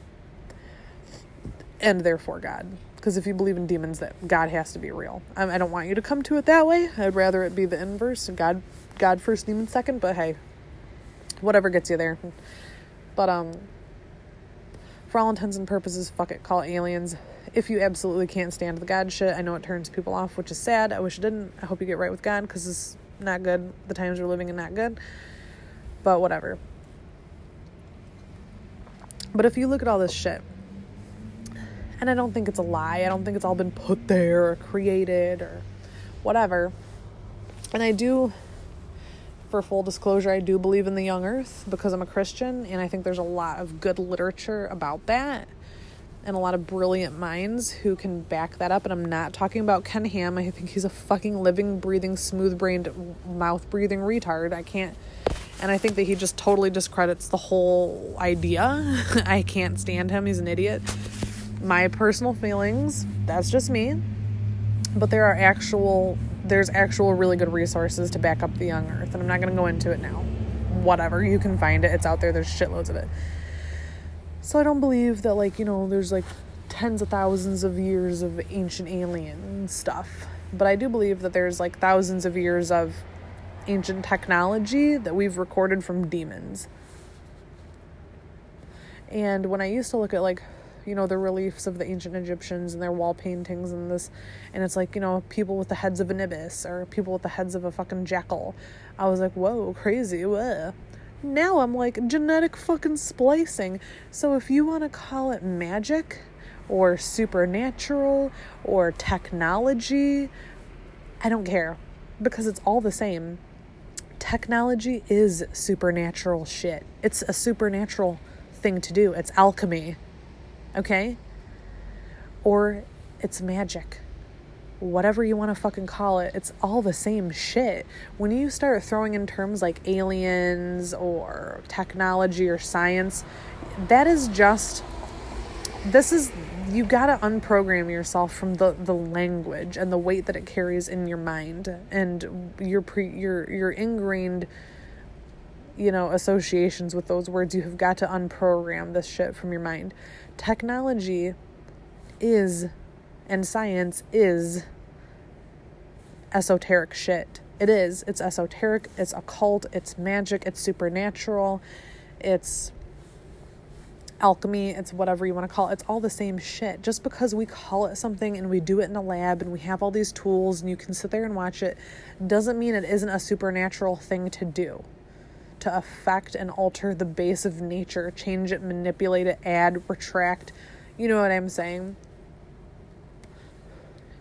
and therefore God. Because if you believe in demons, that God has to be real. I, I don't want you to come to it that way. I'd rather it be the inverse. God God first, demon second, but hey, whatever gets you there. But um for all intents and purposes, fuck it, call it aliens. If you absolutely can't stand the God shit, I know it turns people off, which is sad. I wish it didn't. I hope you get right with God because it's not good. The times we're living in not good. But whatever. But if you look at all this shit, and I don't think it's a lie, I don't think it's all been put there or created or whatever. And I do for full disclosure, I do believe in the young earth because I'm a Christian, and I think there's a lot of good literature about that and a lot of brilliant minds who can back that up. And I'm not talking about Ken Ham. I think he's a fucking living, breathing, smooth brained, mouth breathing retard. I can't. And I think that he just totally discredits the whole idea. I can't stand him. He's an idiot. My personal feelings, that's just me. But there are actual there's actual really good resources to back up the young earth and i'm not going to go into it now. Whatever you can find it it's out there there's shitloads of it. So i don't believe that like you know there's like tens of thousands of years of ancient alien stuff but i do believe that there's like thousands of years of ancient technology that we've recorded from demons. And when i used to look at like you know the reliefs of the ancient Egyptians and their wall paintings and this and it's like you know people with the heads of an ibis or people with the heads of a fucking jackal I was like whoa crazy whoa now I'm like genetic fucking splicing so if you want to call it magic or supernatural or technology I don't care because it's all the same Technology is supernatural shit. It's a supernatural thing to do. It's alchemy. Okay? Or it's magic. Whatever you want to fucking call it, it's all the same shit. When you start throwing in terms like aliens or technology or science, that is just this is you got to unprogram yourself from the the language and the weight that it carries in your mind and your pre your your ingrained you know associations with those words you have got to unprogram this shit from your mind technology is and science is esoteric shit. It is. It's esoteric. It's occult. It's magic. It's supernatural. It's alchemy, it's whatever you want to call it. It's all the same shit. Just because we call it something and we do it in a lab and we have all these tools and you can sit there and watch it doesn't mean it isn't a supernatural thing to do. To affect and alter the base of nature, change it, manipulate it, add, retract. You know what I'm saying?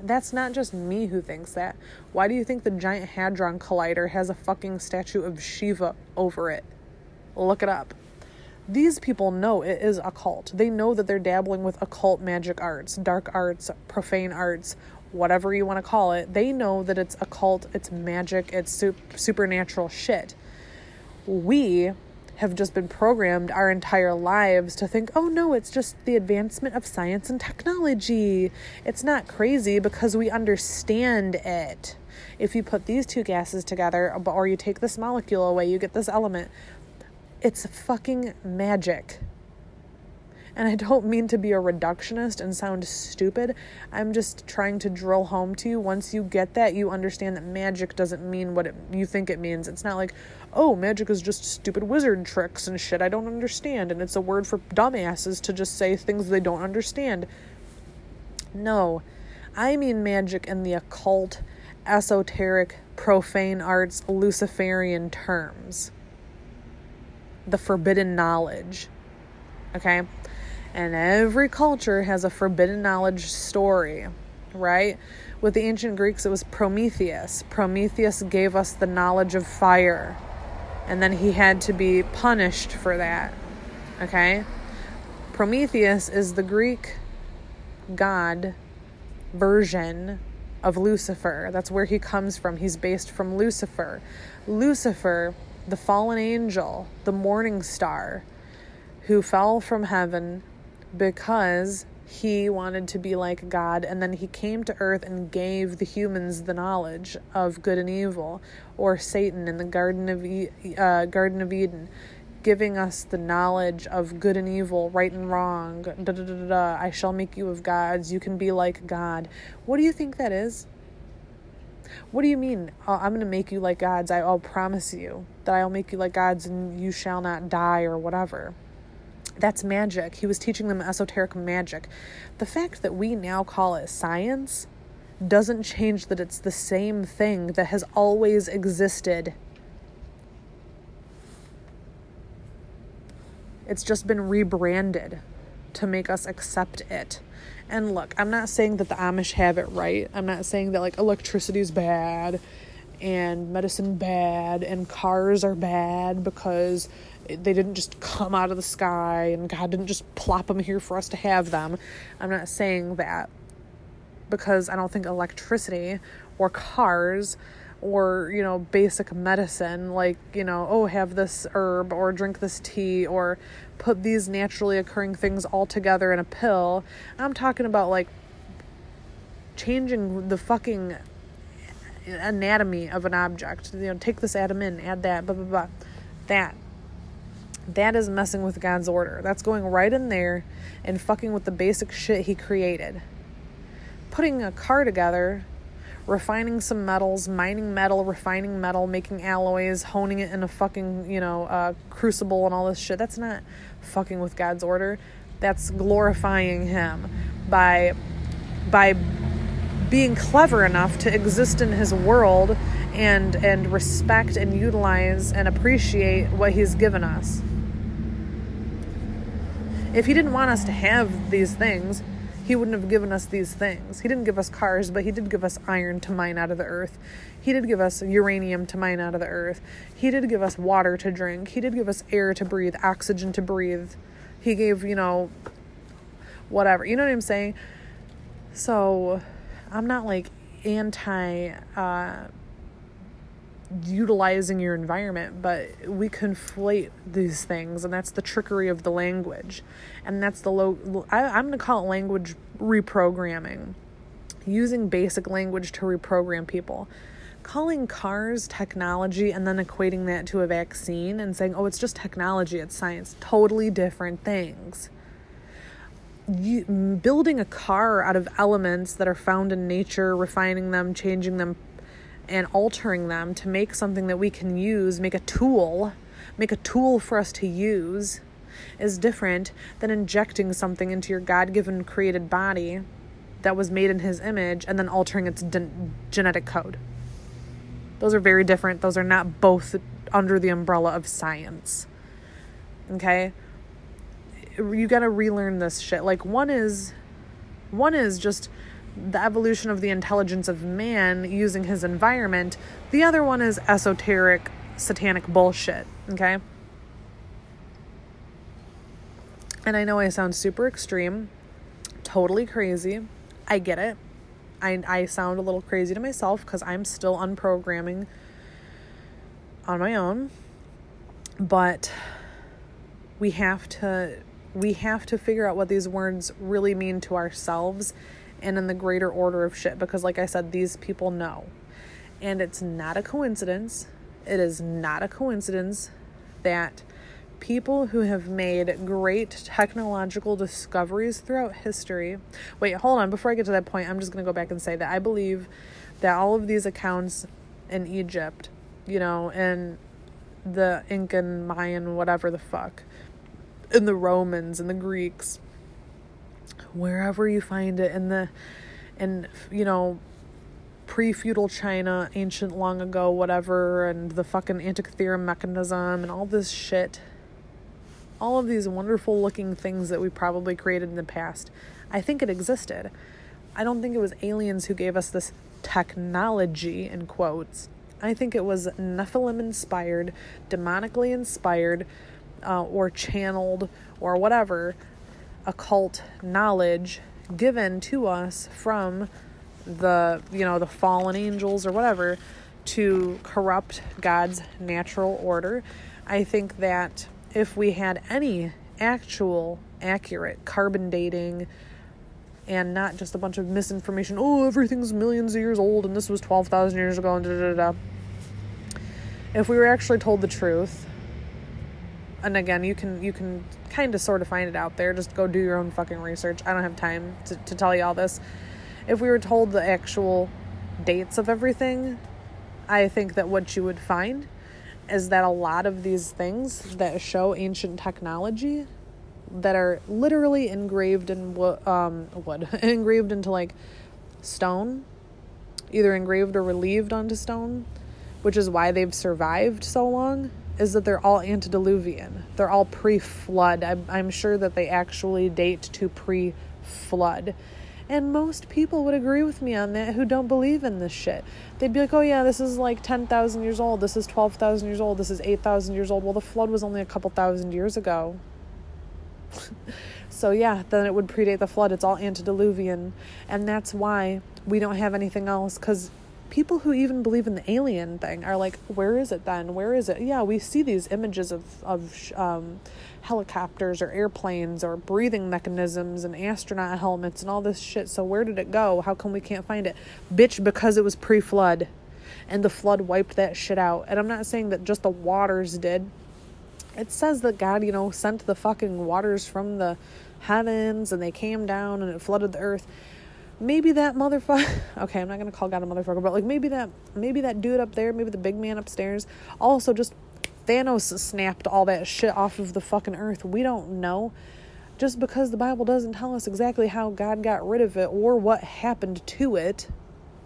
That's not just me who thinks that. Why do you think the Giant Hadron Collider has a fucking statue of Shiva over it? Look it up these people know it is occult. They know that they're dabbling with occult magic arts, dark arts, profane arts, whatever you want to call it. They know that it's occult, it's magic, it's supernatural shit. We have just been programmed our entire lives to think, oh no, it's just the advancement of science and technology. It's not crazy because we understand it. If you put these two gases together, or you take this molecule away, you get this element. It's fucking magic. And I don't mean to be a reductionist and sound stupid. I'm just trying to drill home to you. Once you get that, you understand that magic doesn't mean what it, you think it means. It's not like, oh, magic is just stupid wizard tricks and shit I don't understand. And it's a word for dumbasses to just say things they don't understand. No, I mean magic in the occult, esoteric, profane arts, Luciferian terms the forbidden knowledge. Okay? And every culture has a forbidden knowledge story, right? With the ancient Greeks, it was Prometheus. Prometheus gave us the knowledge of fire, and then he had to be punished for that. Okay? Prometheus is the Greek god version of Lucifer. That's where he comes from. He's based from Lucifer. Lucifer the fallen angel, the morning star, who fell from heaven because he wanted to be like God, and then he came to earth and gave the humans the knowledge of good and evil, or Satan in the Garden of e- uh, Garden of Eden, giving us the knowledge of good and evil, right and wrong. Da, da, da, da, I shall make you of gods. You can be like God. What do you think that is? What do you mean? Uh, I'm going to make you like gods. I, I'll promise you that I'll make you like gods and you shall not die or whatever. That's magic. He was teaching them esoteric magic. The fact that we now call it science doesn't change that it's the same thing that has always existed. It's just been rebranded to make us accept it. And look, I'm not saying that the Amish have it right. I'm not saying that like electricity is bad and medicine bad and cars are bad because they didn't just come out of the sky and God didn't just plop them here for us to have them. I'm not saying that because I don't think electricity or cars or you know basic medicine like you know oh have this herb or drink this tea or put these naturally occurring things all together in a pill. I'm talking about like changing the fucking anatomy of an object. You know take this atom in add that blah blah blah. That that is messing with god's order that's going right in there and fucking with the basic shit he created putting a car together refining some metals, mining metal, refining metal, making alloys, honing it in a fucking, you know, uh, crucible and all this shit. That's not fucking with God's order. That's glorifying him by by being clever enough to exist in his world and and respect and utilize and appreciate what he's given us. If he didn't want us to have these things, he wouldn't have given us these things. He didn't give us cars, but he did give us iron to mine out of the earth. He did give us uranium to mine out of the earth. He did give us water to drink. He did give us air to breathe, oxygen to breathe. He gave, you know, whatever. You know what I'm saying? So I'm not like anti uh, utilizing your environment, but we conflate these things, and that's the trickery of the language. And that's the low, I, I'm going to call it language reprogramming, using basic language to reprogram people. Calling cars technology and then equating that to a vaccine and saying, oh, it's just technology, it's science, totally different things. You, building a car out of elements that are found in nature, refining them, changing them, and altering them to make something that we can use, make a tool, make a tool for us to use, is different than injecting something into your God given created body that was made in His image and then altering its de- genetic code. Those are very different. Those are not both under the umbrella of science. Okay? You got to relearn this shit. Like one is one is just the evolution of the intelligence of man using his environment. The other one is esoteric, satanic bullshit, okay? And I know I sound super extreme, totally crazy. I get it. I, I sound a little crazy to myself because I'm still unprogramming on my own. But we have to we have to figure out what these words really mean to ourselves and in the greater order of shit because like I said these people know. And it's not a coincidence. It is not a coincidence that people who have made great technological discoveries throughout history. Wait, hold on. Before I get to that point, I'm just going to go back and say that I believe that all of these accounts in Egypt, you know, and the Incan, Mayan, whatever the fuck, and the Romans and the Greeks, wherever you find it in the in you know pre-feudal China, ancient long ago, whatever, and the fucking Antikythera mechanism and all this shit. All of these wonderful looking things that we probably created in the past. I think it existed. I don't think it was aliens who gave us this technology in quotes. I think it was Nephilim inspired, demonically inspired, uh, or channeled, or whatever occult knowledge given to us from the you know the fallen angels or whatever to corrupt God's natural order. I think that if we had any actual accurate carbon dating and not just a bunch of misinformation, oh everything's millions of years old and this was 12,000 years ago and da da da. If we were actually told the truth and again you can you can kind of sort of find it out there. Just go do your own fucking research. I don't have time to, to tell you all this. If we were told the actual dates of everything i think that what you would find is that a lot of these things that show ancient technology that are literally engraved in wood, um, wood engraved into like stone either engraved or relieved onto stone which is why they've survived so long is that they're all antediluvian. They're all pre flood. I'm, I'm sure that they actually date to pre flood. And most people would agree with me on that who don't believe in this shit. They'd be like, oh, yeah, this is like 10,000 years old. This is 12,000 years old. This is 8,000 years old. Well, the flood was only a couple thousand years ago. so, yeah, then it would predate the flood. It's all antediluvian. And that's why we don't have anything else because people who even believe in the alien thing are like, where is it then? Where is it? Yeah, we see these images of of um, helicopters or airplanes or breathing mechanisms and astronaut helmets and all this shit. So where did it go? How come we can't find it? Bitch, because it was pre-flood, and the flood wiped that shit out. And I'm not saying that just the waters did. It says that God, you know, sent the fucking waters from the heavens and they came down and it flooded the earth maybe that motherfucker okay i'm not gonna call god a motherfucker but like maybe that maybe that dude up there maybe the big man upstairs also just thanos snapped all that shit off of the fucking earth. We don't know. Just because the bible doesn't tell us exactly how god got rid of it or what happened to it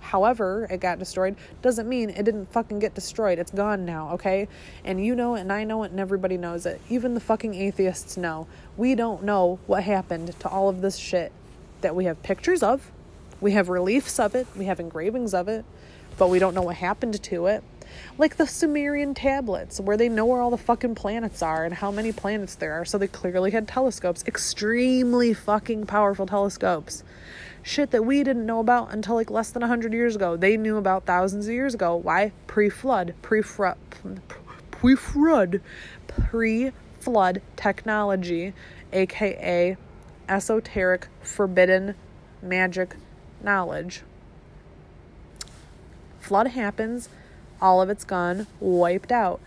however it got destroyed doesn't mean it didn't fucking get destroyed. It's gone now okay? And you know it and i know it and everybody knows it. Even the fucking atheists know. We don't know what happened to all of this shit that we have pictures of, we have reliefs of it, we have engravings of it, but we don't know what happened to it. Like the Sumerian tablets, where they know where all the fucking planets are and how many planets there are. So they clearly had telescopes, extremely fucking powerful telescopes. Shit that we didn't know about until like less than 100 years ago. They knew about thousands of years ago. Why? Pre flood, pre flood, pre flood, pre flood technology, aka esoteric, forbidden magic knowledge. Flood happens, all of it's gone, wiped out.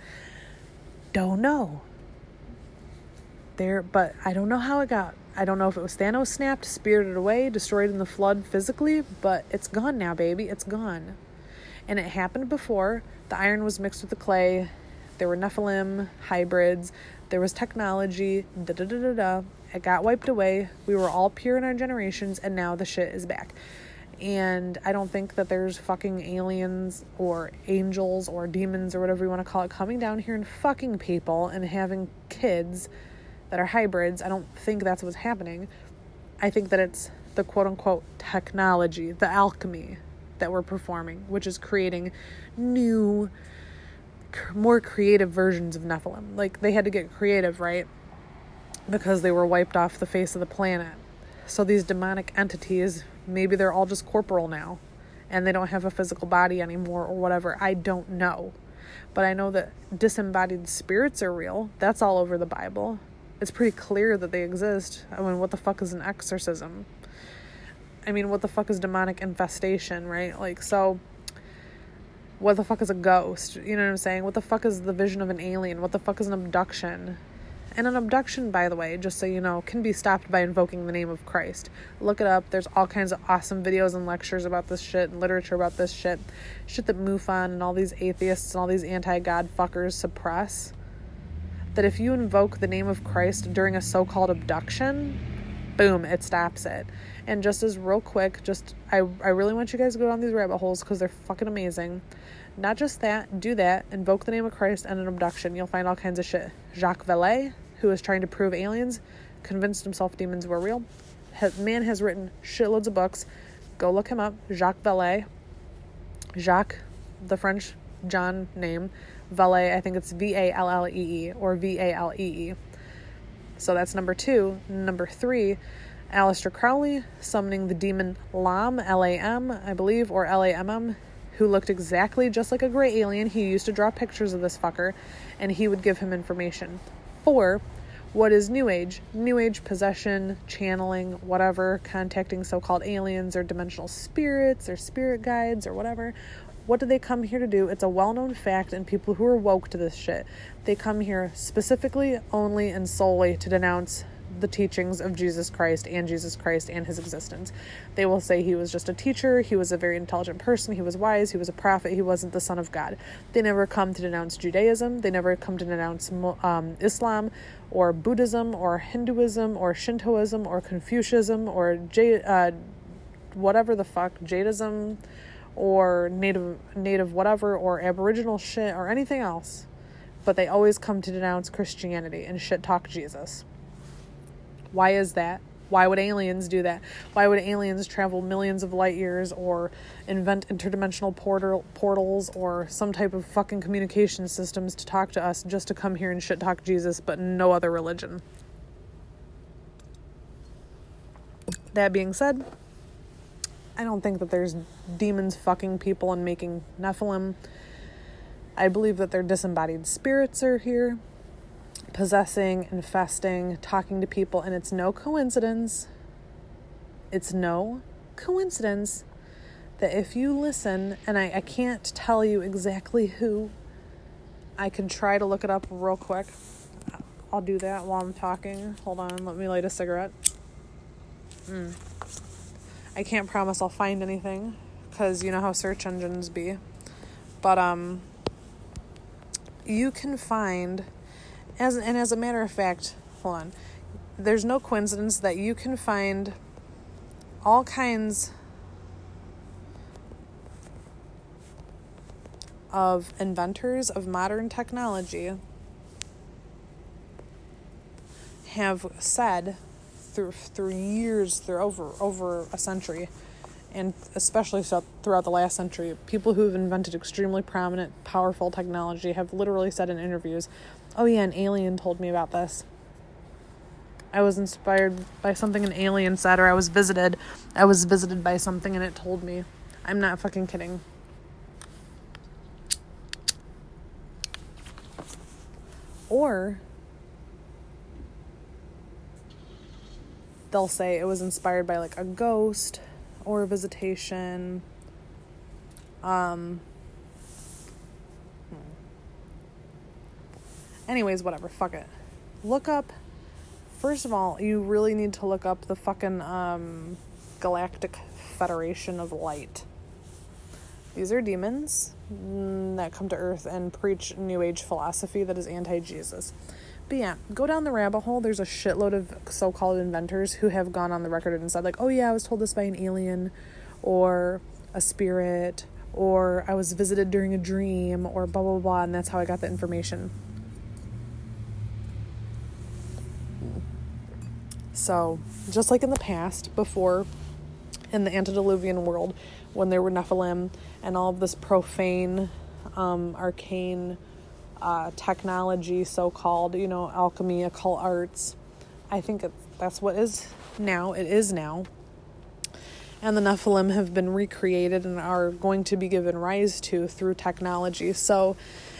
Don't know. There, but I don't know how it got. I don't know if it was Thanos snapped, spirited away, destroyed in the flood physically, but it's gone now, baby. It's gone. And it happened before. The iron was mixed with the clay. There were Nephilim hybrids. There was technology. Da da da da da. It got wiped away. We were all pure in our generations, and now the shit is back. And I don't think that there's fucking aliens or angels or demons or whatever you want to call it coming down here and fucking people and having kids that are hybrids. I don't think that's what's happening. I think that it's the quote unquote technology, the alchemy that we're performing, which is creating new, more creative versions of Nephilim. Like they had to get creative, right? Because they were wiped off the face of the planet. So these demonic entities, maybe they're all just corporal now and they don't have a physical body anymore or whatever. I don't know. But I know that disembodied spirits are real. That's all over the Bible. It's pretty clear that they exist. I mean, what the fuck is an exorcism? I mean, what the fuck is demonic infestation, right? Like, so what the fuck is a ghost? You know what I'm saying? What the fuck is the vision of an alien? What the fuck is an abduction? And an abduction, by the way, just so you know, can be stopped by invoking the name of Christ. Look it up. There's all kinds of awesome videos and lectures about this shit and literature about this shit. Shit that MUFON and all these atheists and all these anti God fuckers suppress. That if you invoke the name of Christ during a so called abduction, boom, it stops it. And just as real quick, just I, I really want you guys to go down these rabbit holes because they're fucking amazing. Not just that, do that, invoke the name of Christ and an abduction. You'll find all kinds of shit. Jacques Vallée, who was trying to prove aliens, convinced himself demons were real. Man has written shitloads of books. Go look him up. Jacques Vallée. Jacques, the French John name. Vallée, I think it's V A L L E E or V A L E E. So that's number two. Number three, Aleister Crowley summoning the demon Lam, L A M, I believe, or L A M M, who looked exactly just like a gray alien. He used to draw pictures of this fucker, and he would give him information. Four, what is New Age? New Age possession, channeling, whatever, contacting so called aliens or dimensional spirits or spirit guides or whatever. What do they come here to do? It's a well known fact, and people who are woke to this shit, they come here specifically, only, and solely to denounce the teachings of Jesus Christ and Jesus Christ and his existence. They will say he was just a teacher, he was a very intelligent person, he was wise, he was a prophet, he wasn't the son of God. They never come to denounce Judaism, they never come to denounce um, Islam or Buddhism or Hinduism or Shintoism or Confucianism or J- uh, whatever the fuck, Jadism or native native whatever or aboriginal shit or anything else but they always come to denounce christianity and shit talk jesus why is that? Why would aliens do that? Why would aliens travel millions of light years or invent interdimensional portal portals or some type of fucking communication systems to talk to us just to come here and shit talk jesus but no other religion? That being said I don't think that there's demons fucking people and making Nephilim. I believe that their disembodied spirits are here, possessing, infesting, talking to people, and it's no coincidence. It's no coincidence that if you listen, and I, I can't tell you exactly who, I can try to look it up real quick. I'll do that while I'm talking. Hold on, let me light a cigarette. Mm. I can't promise I'll find anything because you know how search engines be. But um you can find as and as a matter of fact, hold on. There's no coincidence that you can find all kinds of inventors of modern technology have said through through years, through over over a century, and especially throughout the last century, people who have invented extremely prominent, powerful technology have literally said in interviews, "Oh yeah, an alien told me about this." I was inspired by something an alien said, or I was visited. I was visited by something and it told me. I'm not fucking kidding. Or they'll say it was inspired by like a ghost or visitation. Um, hmm. anyways, whatever, fuck it. Look up First of all, you really need to look up the fucking um, Galactic Federation of Light. These are demons that come to Earth and preach New Age philosophy that is anti Jesus. But yeah, go down the rabbit hole. There's a shitload of so called inventors who have gone on the record and said, like, oh yeah, I was told this by an alien or a spirit or I was visited during a dream or blah blah blah, and that's how I got the information. So, just like in the past, before in the antediluvian world, when there were Nephilim and all of this profane, um, arcane uh, technology, so called, you know, alchemy, occult arts, I think that's what is now. It is now. And the Nephilim have been recreated and are going to be given rise to through technology. So,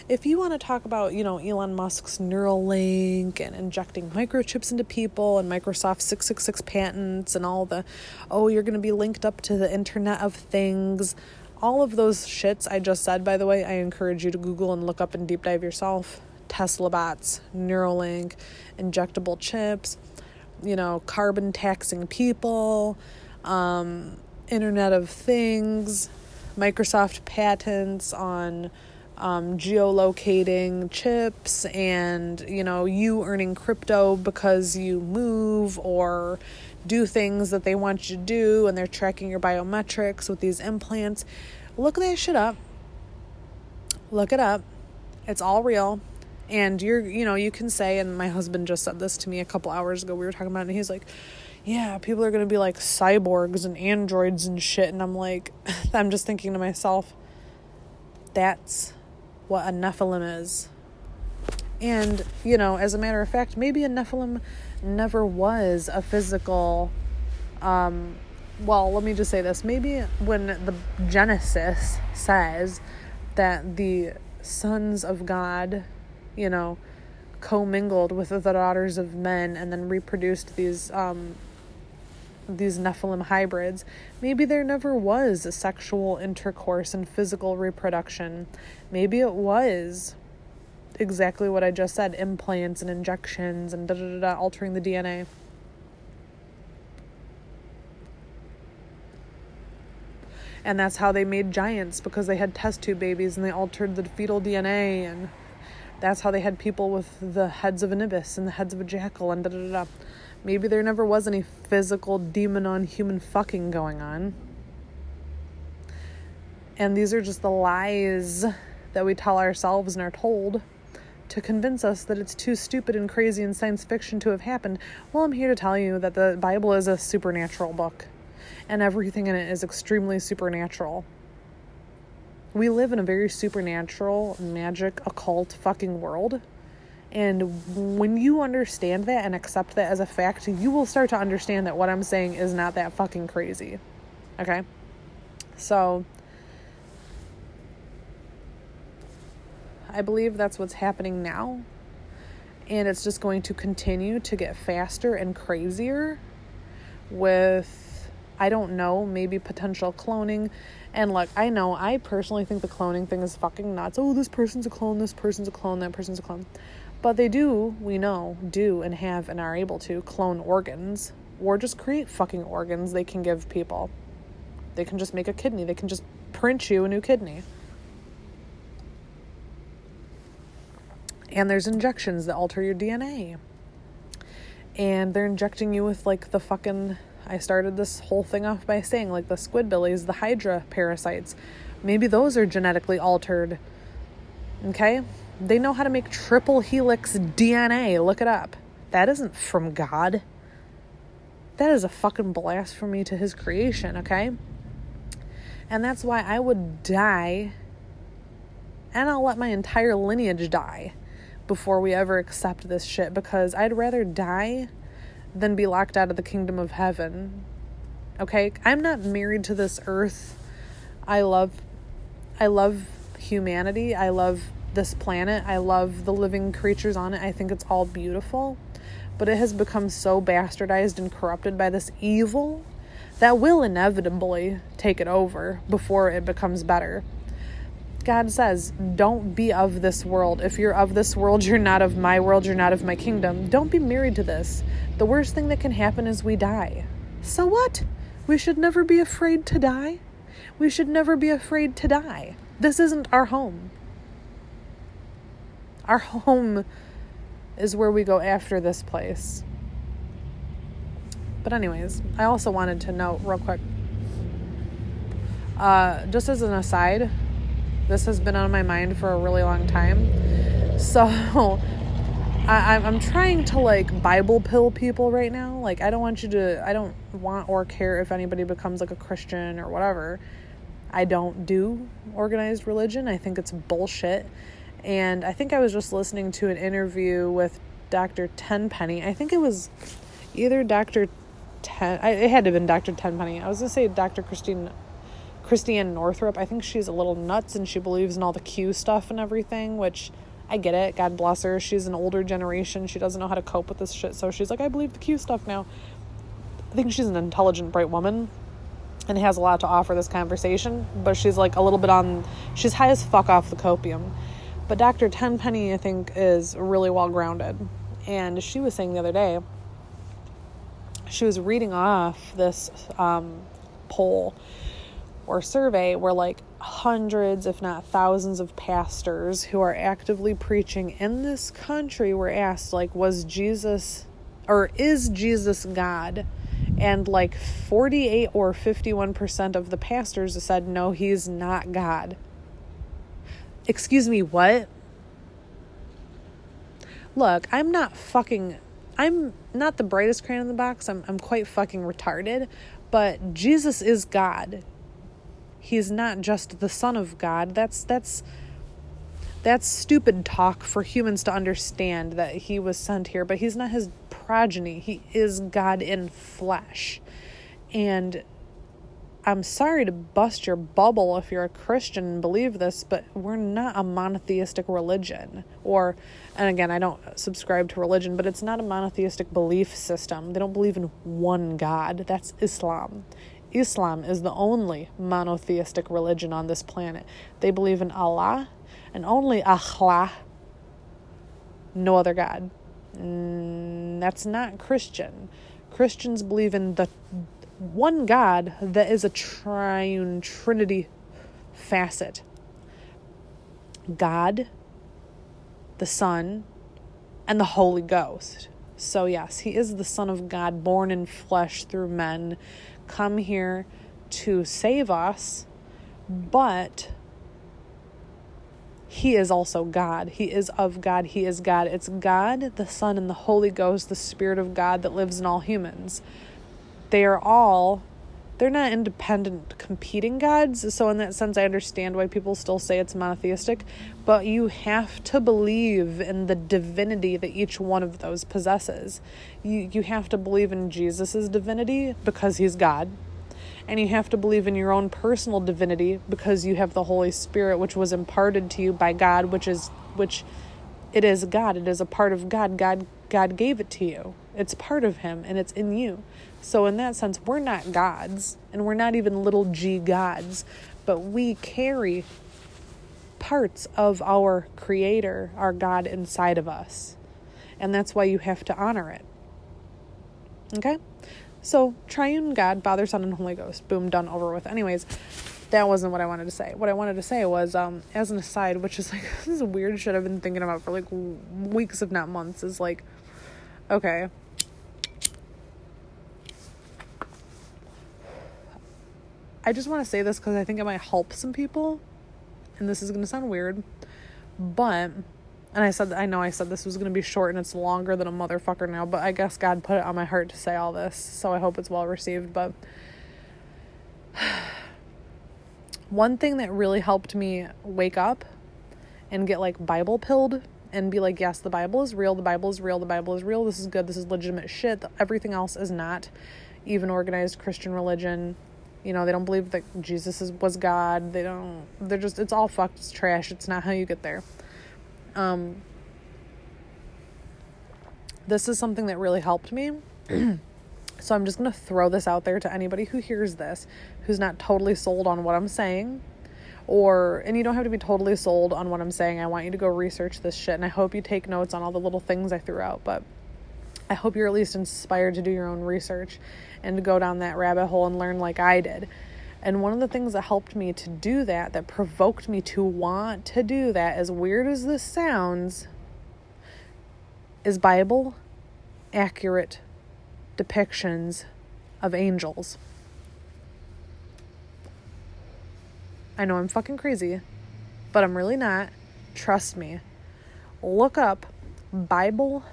if you want to talk about, you know, Elon Musk's Neuralink and injecting microchips into people and Microsoft 666 patents and all the, oh, you're going to be linked up to the Internet of Things, all of those shits I just said, by the way, I encourage you to Google and look up and deep dive yourself. Tesla bots, Neuralink, injectable chips, you know, carbon taxing people, um, Internet of Things, Microsoft patents on um, geolocating chips and you know you earning crypto because you move or do things that they want you to do and they're tracking your biometrics with these implants look that shit up. Look it up. It's all real. And you're you know you can say and my husband just said this to me a couple hours ago we were talking about it and he's like yeah people are going to be like cyborgs and androids and shit and i'm like i'm just thinking to myself that's what a Nephilim is. And, you know, as a matter of fact, maybe a Nephilim never was a physical. Um, well, let me just say this. Maybe when the Genesis says that the sons of God, you know, commingled with the daughters of men and then reproduced these um, these Nephilim hybrids, maybe there never was a sexual intercourse and physical reproduction. Maybe it was exactly what I just said implants and injections and da da da, da altering the DNA. And that's how they made giants because they had test tube babies and they altered the fetal DNA and that's how they had people with the heads of an ibis and the heads of a jackal and da da da. Maybe there never was any physical demon on human fucking going on. And these are just the lies that we tell ourselves and are told to convince us that it's too stupid and crazy and science fiction to have happened. Well, I'm here to tell you that the Bible is a supernatural book, and everything in it is extremely supernatural. We live in a very supernatural, magic, occult fucking world. And when you understand that and accept that as a fact, you will start to understand that what I'm saying is not that fucking crazy. Okay? So, I believe that's what's happening now. And it's just going to continue to get faster and crazier with, I don't know, maybe potential cloning. And look, I know, I personally think the cloning thing is fucking nuts. Oh, this person's a clone, this person's a clone, that person's a clone. But they do, we know, do and have and are able to clone organs or just create fucking organs they can give people. They can just make a kidney, they can just print you a new kidney. And there's injections that alter your DNA. And they're injecting you with like the fucking I started this whole thing off by saying like the squidbillies, the hydra parasites. Maybe those are genetically altered. Okay? They know how to make triple helix DNA. Look it up. That isn't from God. That is a fucking blasphemy to his creation, okay? And that's why I would die and I'll let my entire lineage die before we ever accept this shit because I'd rather die than be locked out of the kingdom of heaven. Okay? I'm not married to this earth. I love I love humanity. I love this planet. I love the living creatures on it. I think it's all beautiful. But it has become so bastardized and corrupted by this evil that will inevitably take it over before it becomes better. God says, Don't be of this world. If you're of this world, you're not of my world, you're not of my kingdom. Don't be married to this. The worst thing that can happen is we die. So what? We should never be afraid to die. We should never be afraid to die. This isn't our home. Our home is where we go after this place. But, anyways, I also wanted to note real quick uh, just as an aside, this has been on my mind for a really long time. So I, I'm trying to like Bible pill people right now. Like, I don't want you to, I don't want or care if anybody becomes like a Christian or whatever. I don't do organized religion. I think it's bullshit. And I think I was just listening to an interview with Dr. Tenpenny. I think it was either Dr. Ten, it had to have been Dr. Tenpenny. I was going to say Dr. Christine Christiane Northrup, I think she's a little nuts and she believes in all the Q stuff and everything, which I get it. God bless her. She's an older generation. She doesn't know how to cope with this shit. So she's like, I believe the Q stuff now. I think she's an intelligent, bright woman and has a lot to offer this conversation, but she's like a little bit on, she's high as fuck off the copium. But Dr. Tenpenny, I think, is really well grounded. And she was saying the other day, she was reading off this um, poll or survey where like hundreds, if not thousands, of pastors who are actively preaching in this country were asked, like, was Jesus or is Jesus God? And like 48 or 51% of the pastors said, no, he's not God. Excuse me, what? Look, I'm not fucking. I'm not the brightest crayon in the box. I'm, I'm quite fucking retarded. But Jesus is God he's not just the son of God. That's that's that's stupid talk for humans to understand that he was sent here, but he's not his progeny. He is God in flesh. And I'm sorry to bust your bubble if you're a Christian and believe this, but we're not a monotheistic religion. Or, and again, I don't subscribe to religion, but it's not a monotheistic belief system. They don't believe in one God. That's Islam. Islam is the only monotheistic religion on this planet. They believe in Allah and only Allah, no other God. Mm, that's not Christian. Christians believe in the one God that is a triune trinity facet God, the Son, and the Holy Ghost. So, yes, he is the Son of God, born in flesh through men, come here to save us, but he is also God. He is of God. He is God. It's God, the Son, and the Holy Ghost, the Spirit of God that lives in all humans. They are all, they're not independent competing gods. So, in that sense, I understand why people still say it's monotheistic, but you have to believe in the divinity that each one of those possesses. You, you have to believe in Jesus' divinity because he's God. And you have to believe in your own personal divinity because you have the Holy Spirit, which was imparted to you by God, which is which it is God. It is a part of God. God God gave it to you. It's part of him and it's in you. So in that sense, we're not gods and we're not even little g gods, but we carry parts of our Creator, our God inside of us. And that's why you have to honor it. Okay? So, triune God, Father, Son, and Holy Ghost. Boom, done, over with. Anyways, that wasn't what I wanted to say. What I wanted to say was, um, as an aside, which is like, this is a weird shit I've been thinking about for like weeks, if not months, is like, okay. I just want to say this because I think it might help some people and this is going to sound weird, but and I said, I know I said this was going to be short and it's longer than a motherfucker now, but I guess God put it on my heart to say all this, so I hope it's well received. But one thing that really helped me wake up and get like Bible pilled and be like, yes, the Bible is real, the Bible is real, the Bible is real, this is good, this is legitimate shit, everything else is not. Even organized Christian religion, you know, they don't believe that Jesus is, was God. They don't, they're just, it's all fucked, it's trash, it's not how you get there. Um, this is something that really helped me. so I'm just going to throw this out there to anybody who hears this who's not totally sold on what I'm saying. Or, and you don't have to be totally sold on what I'm saying. I want you to go research this shit. And I hope you take notes on all the little things I threw out. But I hope you're at least inspired to do your own research and go down that rabbit hole and learn like I did. And one of the things that helped me to do that, that provoked me to want to do that, as weird as this sounds, is Bible accurate depictions of angels. I know I'm fucking crazy, but I'm really not. Trust me. Look up Bible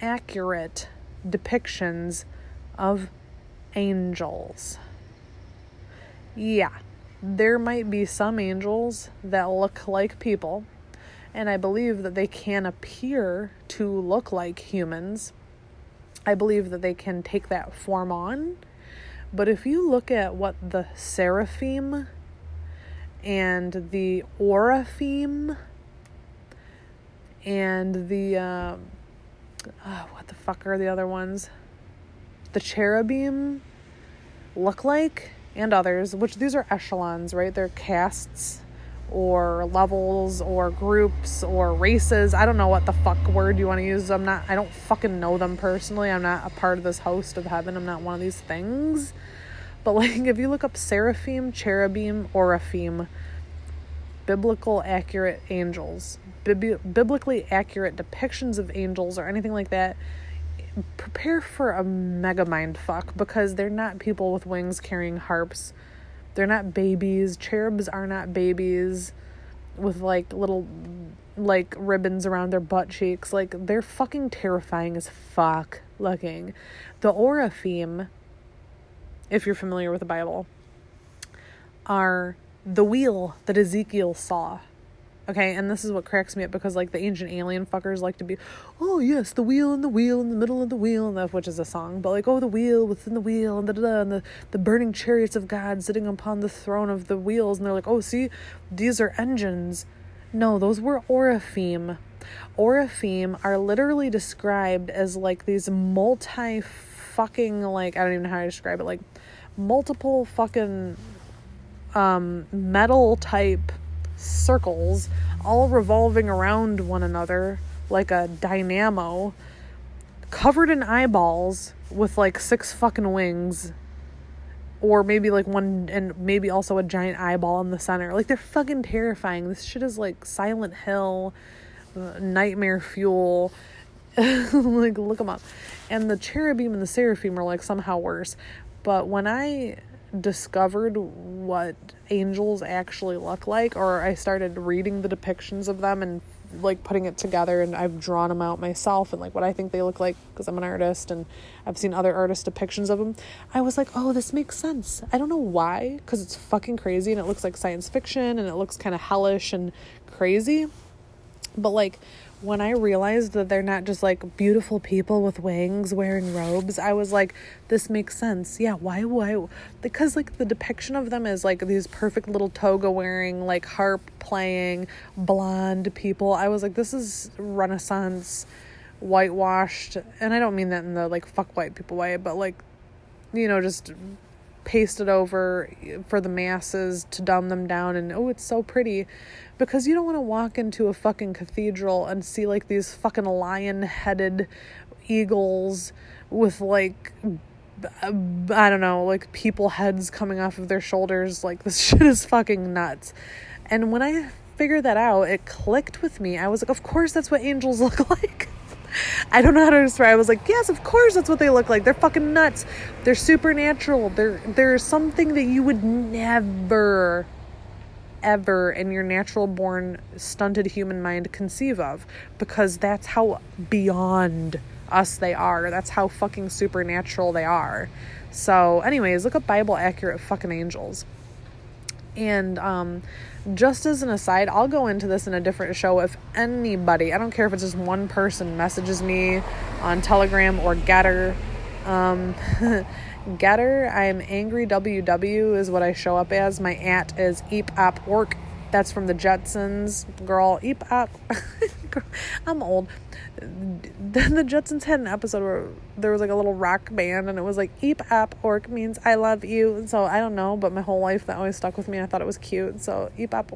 accurate depictions of angels yeah, there might be some angels that look like people, and I believe that they can appear to look like humans. I believe that they can take that form on. But if you look at what the seraphim and the oraphim and the uh, oh, what the fuck are the other ones? The cherubim look like and others, which these are echelons, right? They're castes or levels or groups or races. I don't know what the fuck word you want to use. I'm not, I don't fucking know them personally. I'm not a part of this host of heaven. I'm not one of these things. But like, if you look up seraphim, cherubim, oraphim, biblical accurate angels, biblically accurate depictions of angels or anything like that, prepare for a mega mind fuck because they're not people with wings carrying harps. They're not babies. Cherubs are not babies with like little like ribbons around their butt cheeks. Like they're fucking terrifying as fuck looking. The Oraphim, if you're familiar with the Bible, are the wheel that Ezekiel saw Okay, and this is what cracks me up because like the ancient alien fuckers like to be, oh yes, the wheel and the wheel in the middle of the wheel, and the, which is a song, but like oh the wheel within the wheel and da and the the burning chariots of God sitting upon the throne of the wheels, and they're like oh see, these are engines. No, those were Oraphim. Oraphim are literally described as like these multi fucking like I don't even know how to describe it like multiple fucking um metal type circles all revolving around one another like a dynamo covered in eyeballs with like six fucking wings or maybe like one and maybe also a giant eyeball in the center. Like they're fucking terrifying. This shit is like silent hill uh, nightmare fuel. Like look them up. And the cherubim and the seraphim are like somehow worse. But when i discovered what angels actually look like or I started reading the depictions of them and like putting it together and I've drawn them out myself and like what I think they look like because I'm an artist and I've seen other artist depictions of them. I was like, "Oh, this makes sense." I don't know why cuz it's fucking crazy and it looks like science fiction and it looks kind of hellish and crazy. But like when I realized that they're not just like beautiful people with wings wearing robes, I was like, this makes sense. Yeah, why, why? Because like the depiction of them is like these perfect little toga wearing, like harp playing, blonde people. I was like, this is Renaissance, whitewashed. And I don't mean that in the like fuck white people way, but like, you know, just pasted over for the masses to dumb them down and oh it's so pretty because you don't want to walk into a fucking cathedral and see like these fucking lion headed eagles with like uh, I don't know, like people heads coming off of their shoulders. Like this shit is fucking nuts. And when I figured that out, it clicked with me. I was like, of course that's what angels look like. I don't know how to describe. I was like, yes, of course that's what they look like. They're fucking nuts. They're supernatural. They're they're something that you would never ever in your natural born stunted human mind conceive of because that's how beyond us they are. That's how fucking supernatural they are. So, anyways, look up Bible accurate fucking angels. And um, just as an aside, I'll go into this in a different show. If anybody, I don't care if it's just one person, messages me on Telegram or Gettr. Um, Gettr, I'm angry WW is what I show up as. My at is eep op. That's from the Jetsons. Girl, eep op. I'm old. Then the Jetsons had an episode where there was like a little rock band and it was like eep op means I love you. So I don't know, but my whole life that always stuck with me. I thought it was cute. So eep op.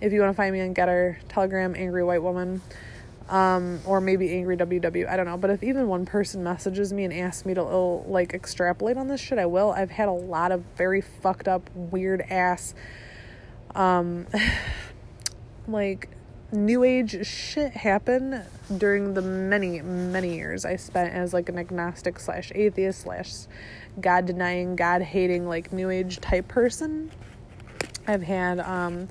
If you want to find me on Gettr, Telegram, Angry White Woman um, or maybe angry WW. I don't know. But if even one person messages me and asks me to like extrapolate on this shit, I will. I've had a lot of very fucked up, weird ass, um, like new age shit happen during the many many years I spent as like an agnostic slash atheist slash God denying, God hating, like new age type person. I've had um,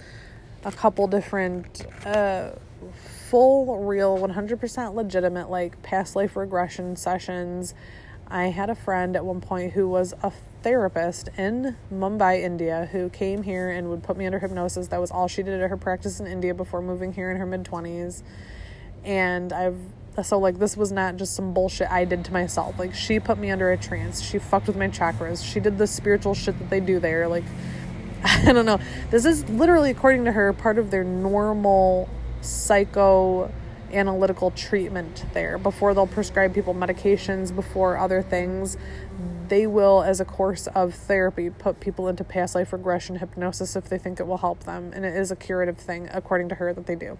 a couple different. Uh, full, real, 100% legitimate, like past life regression sessions. I had a friend at one point who was a therapist in Mumbai, India, who came here and would put me under hypnosis. That was all she did at her practice in India before moving here in her mid 20s. And I've so like this was not just some bullshit I did to myself. Like she put me under a trance. She fucked with my chakras. She did the spiritual shit that they do there. Like I don't know. This is literally according to her part of their normal psychoanalytical treatment there. Before they'll prescribe people medications before other things they will as a course of therapy put people into past life regression hypnosis if they think it will help them. And it is a curative thing according to her that they do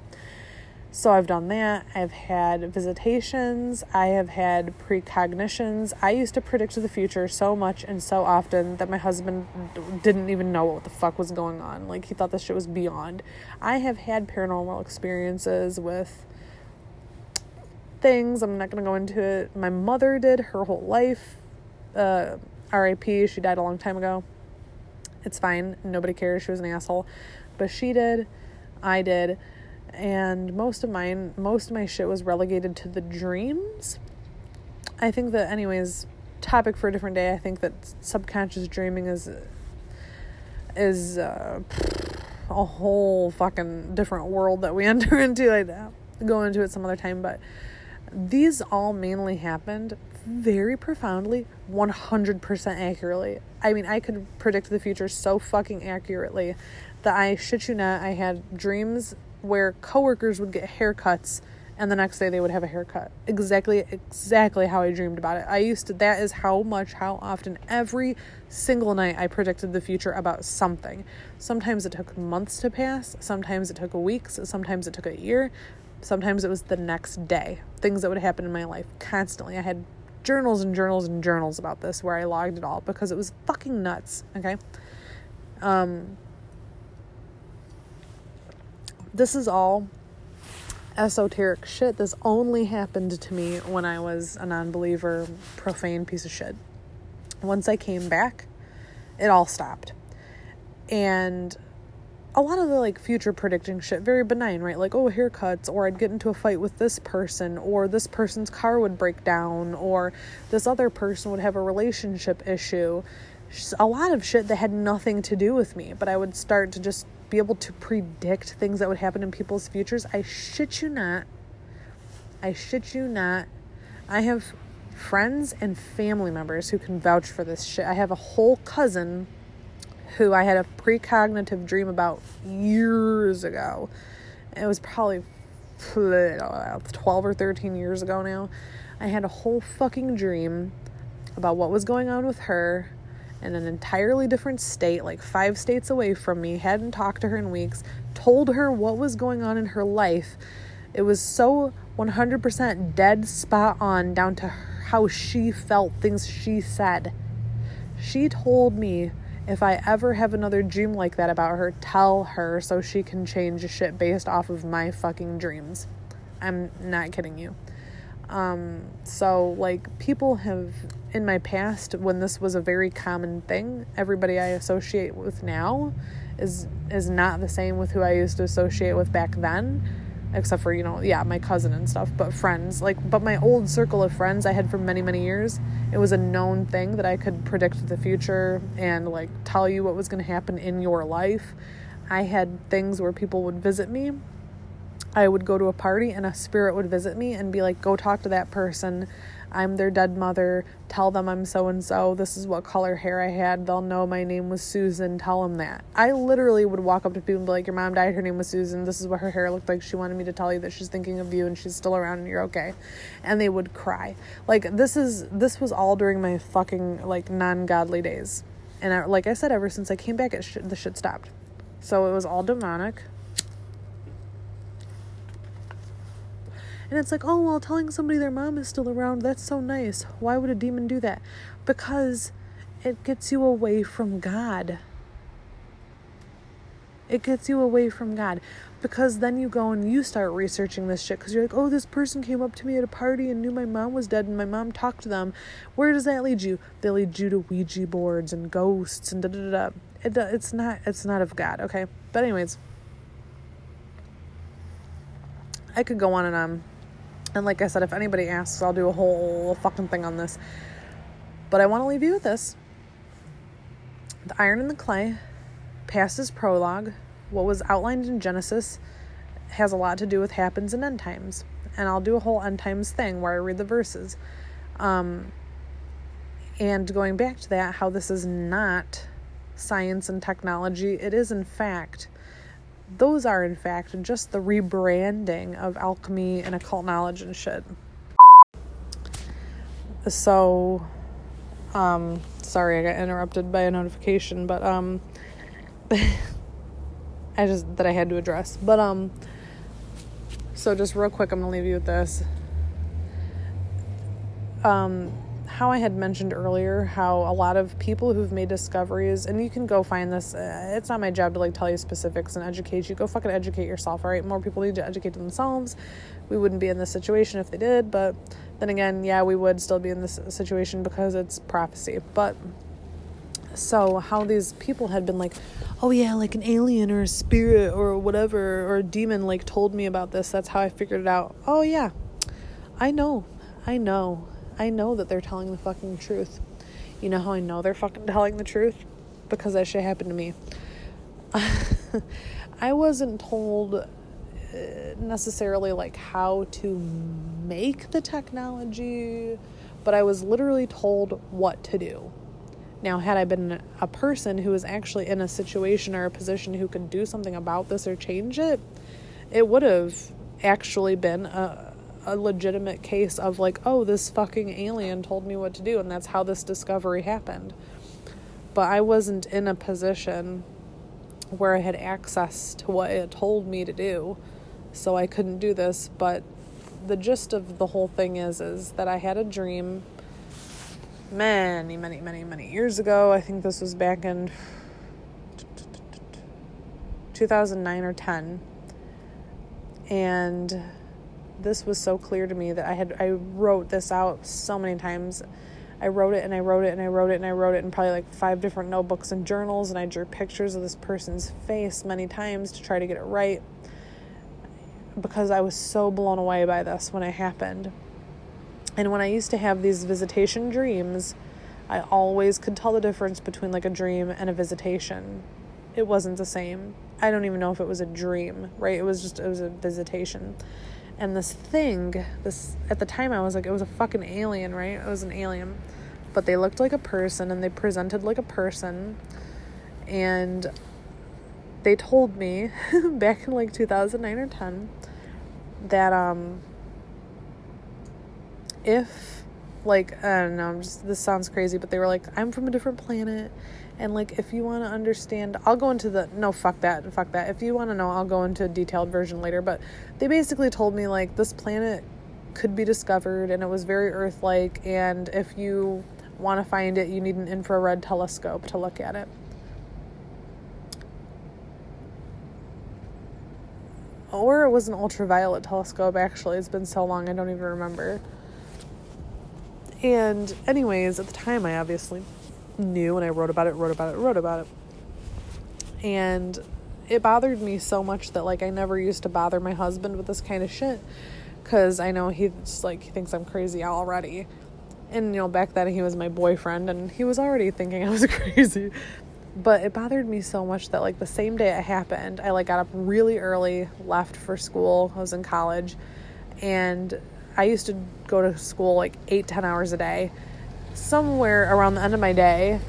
so I've done that. I've had visitations. I have had precognitions. I used to predict the future so much and so often that my husband didn't even know what the fuck was going on. Like he thought this shit was beyond. I have had paranormal experiences with things. I'm not going to go into it. My mother did her whole life. Uh, RIP, she died a long time ago. It's fine. Nobody cares. She was an asshole. But she did. I did and most of mine most of my shit was relegated to the dreams. I think that anyways topic for a different day. I think that subconscious dreaming is is uh, a whole fucking different world that we enter into i'd go into it some other time but these all mainly happened very profoundly 100% accurately. I mean i could predict the future so fucking accurately that i shit you not i had dreams where coworkers would get haircuts and the next day they would have a haircut. Exactly exactly how I dreamed about it. I used to that is how much how often every single night I predicted the future about something. Sometimes it took months to pass, sometimes it took weeks, sometimes it took a year, sometimes it was the next day. Things that would happen in my life constantly. I had journals and journals and journals about this where I logged it all because it was fucking nuts, okay? Um this is all esoteric shit. This only happened to me when I was a non believer, profane piece of shit. Once I came back, it all stopped. And a lot of the like future predicting shit, very benign, right? Like, oh, haircuts, or I'd get into a fight with this person, or this person's car would break down, or this other person would have a relationship issue. A lot of shit that had nothing to do with me, but I would start to just be able to predict things that would happen in people's futures. I shit you not. I shit you not. I have friends and family members who can vouch for this shit. I have a whole cousin who I had a precognitive dream about years ago. It was probably 12 or 13 years ago now. I had a whole fucking dream about what was going on with her in an entirely different state, like five states away from me, hadn't talked to her in weeks, told her what was going on in her life. It was so 100% dead spot on down to how she felt, things she said. She told me if I ever have another dream like that about her, tell her so she can change shit based off of my fucking dreams. I'm not kidding you. Um, so, like, people have in my past when this was a very common thing, everybody I associate with now is is not the same with who I used to associate with back then except for you know yeah my cousin and stuff but friends like but my old circle of friends i had for many many years it was a known thing that i could predict the future and like tell you what was going to happen in your life. I had things where people would visit me. I would go to a party and a spirit would visit me and be like go talk to that person I'm their dead mother. Tell them I'm so and so. This is what color hair I had. They'll know my name was Susan. Tell them that. I literally would walk up to people and be like, Your mom died. Her name was Susan. This is what her hair looked like. She wanted me to tell you that she's thinking of you and she's still around and you're okay. And they would cry. Like, this is, this was all during my fucking, like, non godly days. And I, like I said, ever since I came back, it sh- the shit stopped. So it was all demonic. And it's like, oh, well, telling somebody their mom is still around, that's so nice. Why would a demon do that? Because it gets you away from God. It gets you away from God. Because then you go and you start researching this shit because you're like, oh, this person came up to me at a party and knew my mom was dead and my mom talked to them. Where does that lead you? They lead you to Ouija boards and ghosts and da da da. It, it's not it's not of God, okay? But anyways, I could go on and on. And like I said, if anybody asks, I'll do a whole fucking thing on this. But I want to leave you with this. The iron and the clay, past is prologue. What was outlined in Genesis has a lot to do with happens in end times. And I'll do a whole end times thing where I read the verses. Um, and going back to that, how this is not science and technology, it is in fact those are in fact just the rebranding of alchemy and occult knowledge and shit. So um sorry I got interrupted by a notification, but um I just that I had to address. But um so just real quick I'm to leave you with this. Um how I had mentioned earlier, how a lot of people who've made discoveries, and you can go find this. Uh, it's not my job to like tell you specifics and educate you. Go fucking educate yourself, all right? More people need to educate themselves. We wouldn't be in this situation if they did, but then again, yeah, we would still be in this situation because it's prophecy. But so how these people had been like, oh yeah, like an alien or a spirit or whatever or a demon like told me about this. That's how I figured it out. Oh yeah, I know, I know. I know that they're telling the fucking truth. You know how I know they're fucking telling the truth? Because that shit happened to me. I wasn't told uh, necessarily like how to make the technology, but I was literally told what to do. Now, had I been a person who was actually in a situation or a position who could do something about this or change it, it would have actually been a, a legitimate case of like, oh, this fucking alien told me what to do, and that's how this discovery happened. But I wasn't in a position where I had access to what it told me to do, so I couldn't do this. But the gist of the whole thing is is that I had a dream many, many, many, many years ago. I think this was back in 2009 or 10. And this was so clear to me that I had I wrote this out so many times. I wrote it and I wrote it and I wrote it and I wrote it in probably like five different notebooks and journals and I drew pictures of this person's face many times to try to get it right because I was so blown away by this when it happened. And when I used to have these visitation dreams, I always could tell the difference between like a dream and a visitation. It wasn't the same. I don't even know if it was a dream, right? It was just it was a visitation and this thing this at the time i was like it was a fucking alien right? It was an alien. But they looked like a person and they presented like a person. And they told me back in like 2009 or 10 that um if like i don't know I'm just this sounds crazy but they were like i'm from a different planet and like, if you want to understand, I'll go into the no, fuck that, fuck that. If you want to know, I'll go into a detailed version later. But they basically told me like this planet could be discovered and it was very Earth like. And if you want to find it, you need an infrared telescope to look at it. Or it was an ultraviolet telescope, actually. It's been so long, I don't even remember. And, anyways, at the time, I obviously knew and I wrote about it, wrote about it, wrote about it. And it bothered me so much that like I never used to bother my husband with this kind of shit cuz I know he's like he thinks I'm crazy already. And you know, back then he was my boyfriend and he was already thinking I was crazy. But it bothered me so much that like the same day it happened, I like got up really early, left for school. I was in college and I used to go to school like eight, ten hours a day. Somewhere around the end of my day,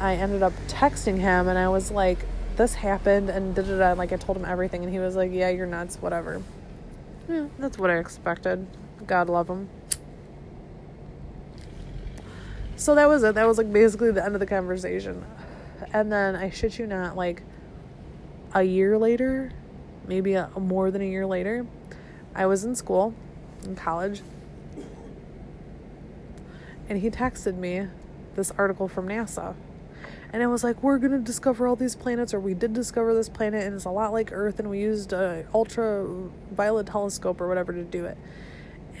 I ended up texting him and I was like, this happened and da da da. Like I told him everything and he was like, yeah, you're nuts, whatever. Yeah, that's what I expected. God love him. So that was it. That was like basically the end of the conversation. And then I shit you not, like a year later, maybe a, more than a year later, I was in school, in college, and he texted me this article from NASA. And it was like, we're going to discover all these planets, or we did discover this planet, and it's a lot like Earth, and we used a ultraviolet telescope or whatever to do it.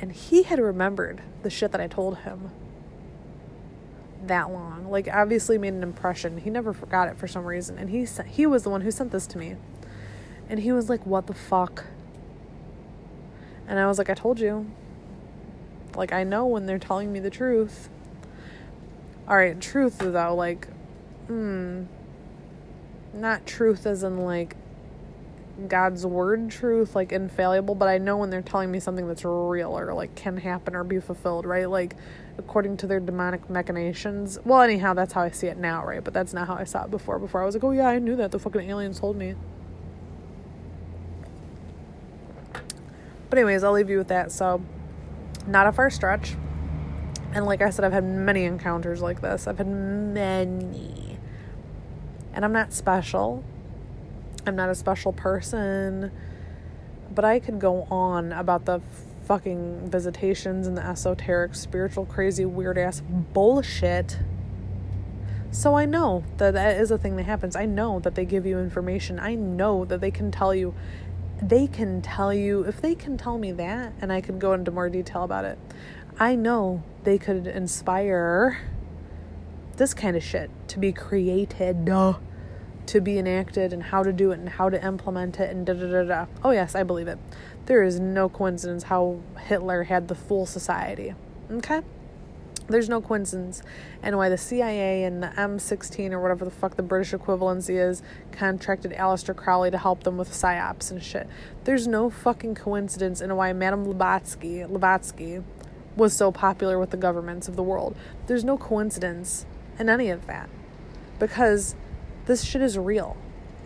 And he had remembered the shit that I told him that long. Like, obviously made an impression. He never forgot it for some reason. And he sent, he was the one who sent this to me. And he was like, what the fuck? And I was like, I told you. Like, I know when they're telling me the truth. All right, truth though, like, hmm, not truth as in like God's word truth, like infallible, but I know when they're telling me something that's real or like can happen or be fulfilled, right? Like according to their demonic machinations. Well, anyhow, that's how I see it now, right? But that's not how I saw it before. Before I was like, oh yeah, I knew that. The fucking aliens told me. But anyways, I'll leave you with that. So, not a far stretch. And like I said, I've had many encounters like this. I've had many. And I'm not special. I'm not a special person. But I could go on about the fucking visitations and the esoteric, spiritual, crazy, weird ass bullshit. So I know that that is a thing that happens. I know that they give you information. I know that they can tell you they can tell you if they can tell me that and I could go into more detail about it. I know they could inspire this kind of shit to be created, duh, to be enacted, and how to do it and how to implement it, and da da da da. Oh, yes, I believe it. There is no coincidence how Hitler had the Thule Society. Okay? There's no coincidence. And why the CIA and the MI6 or whatever the fuck the British equivalency is contracted Aleister Crowley to help them with psyops and shit. There's no fucking coincidence in why Madame Blavatsky, Blavatsky was so popular with the governments of the world. There's no coincidence in any of that because this shit is real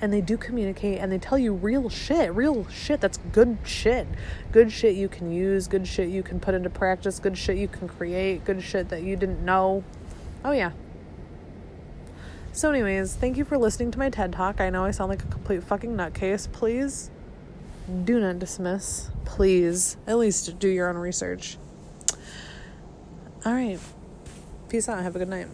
and they do communicate and they tell you real shit, real shit that's good shit. Good shit you can use, good shit you can put into practice, good shit you can create, good shit that you didn't know. Oh, yeah. So, anyways, thank you for listening to my TED Talk. I know I sound like a complete fucking nutcase. Please do not dismiss. Please, at least do your own research. All right. Peace out. Have a good night.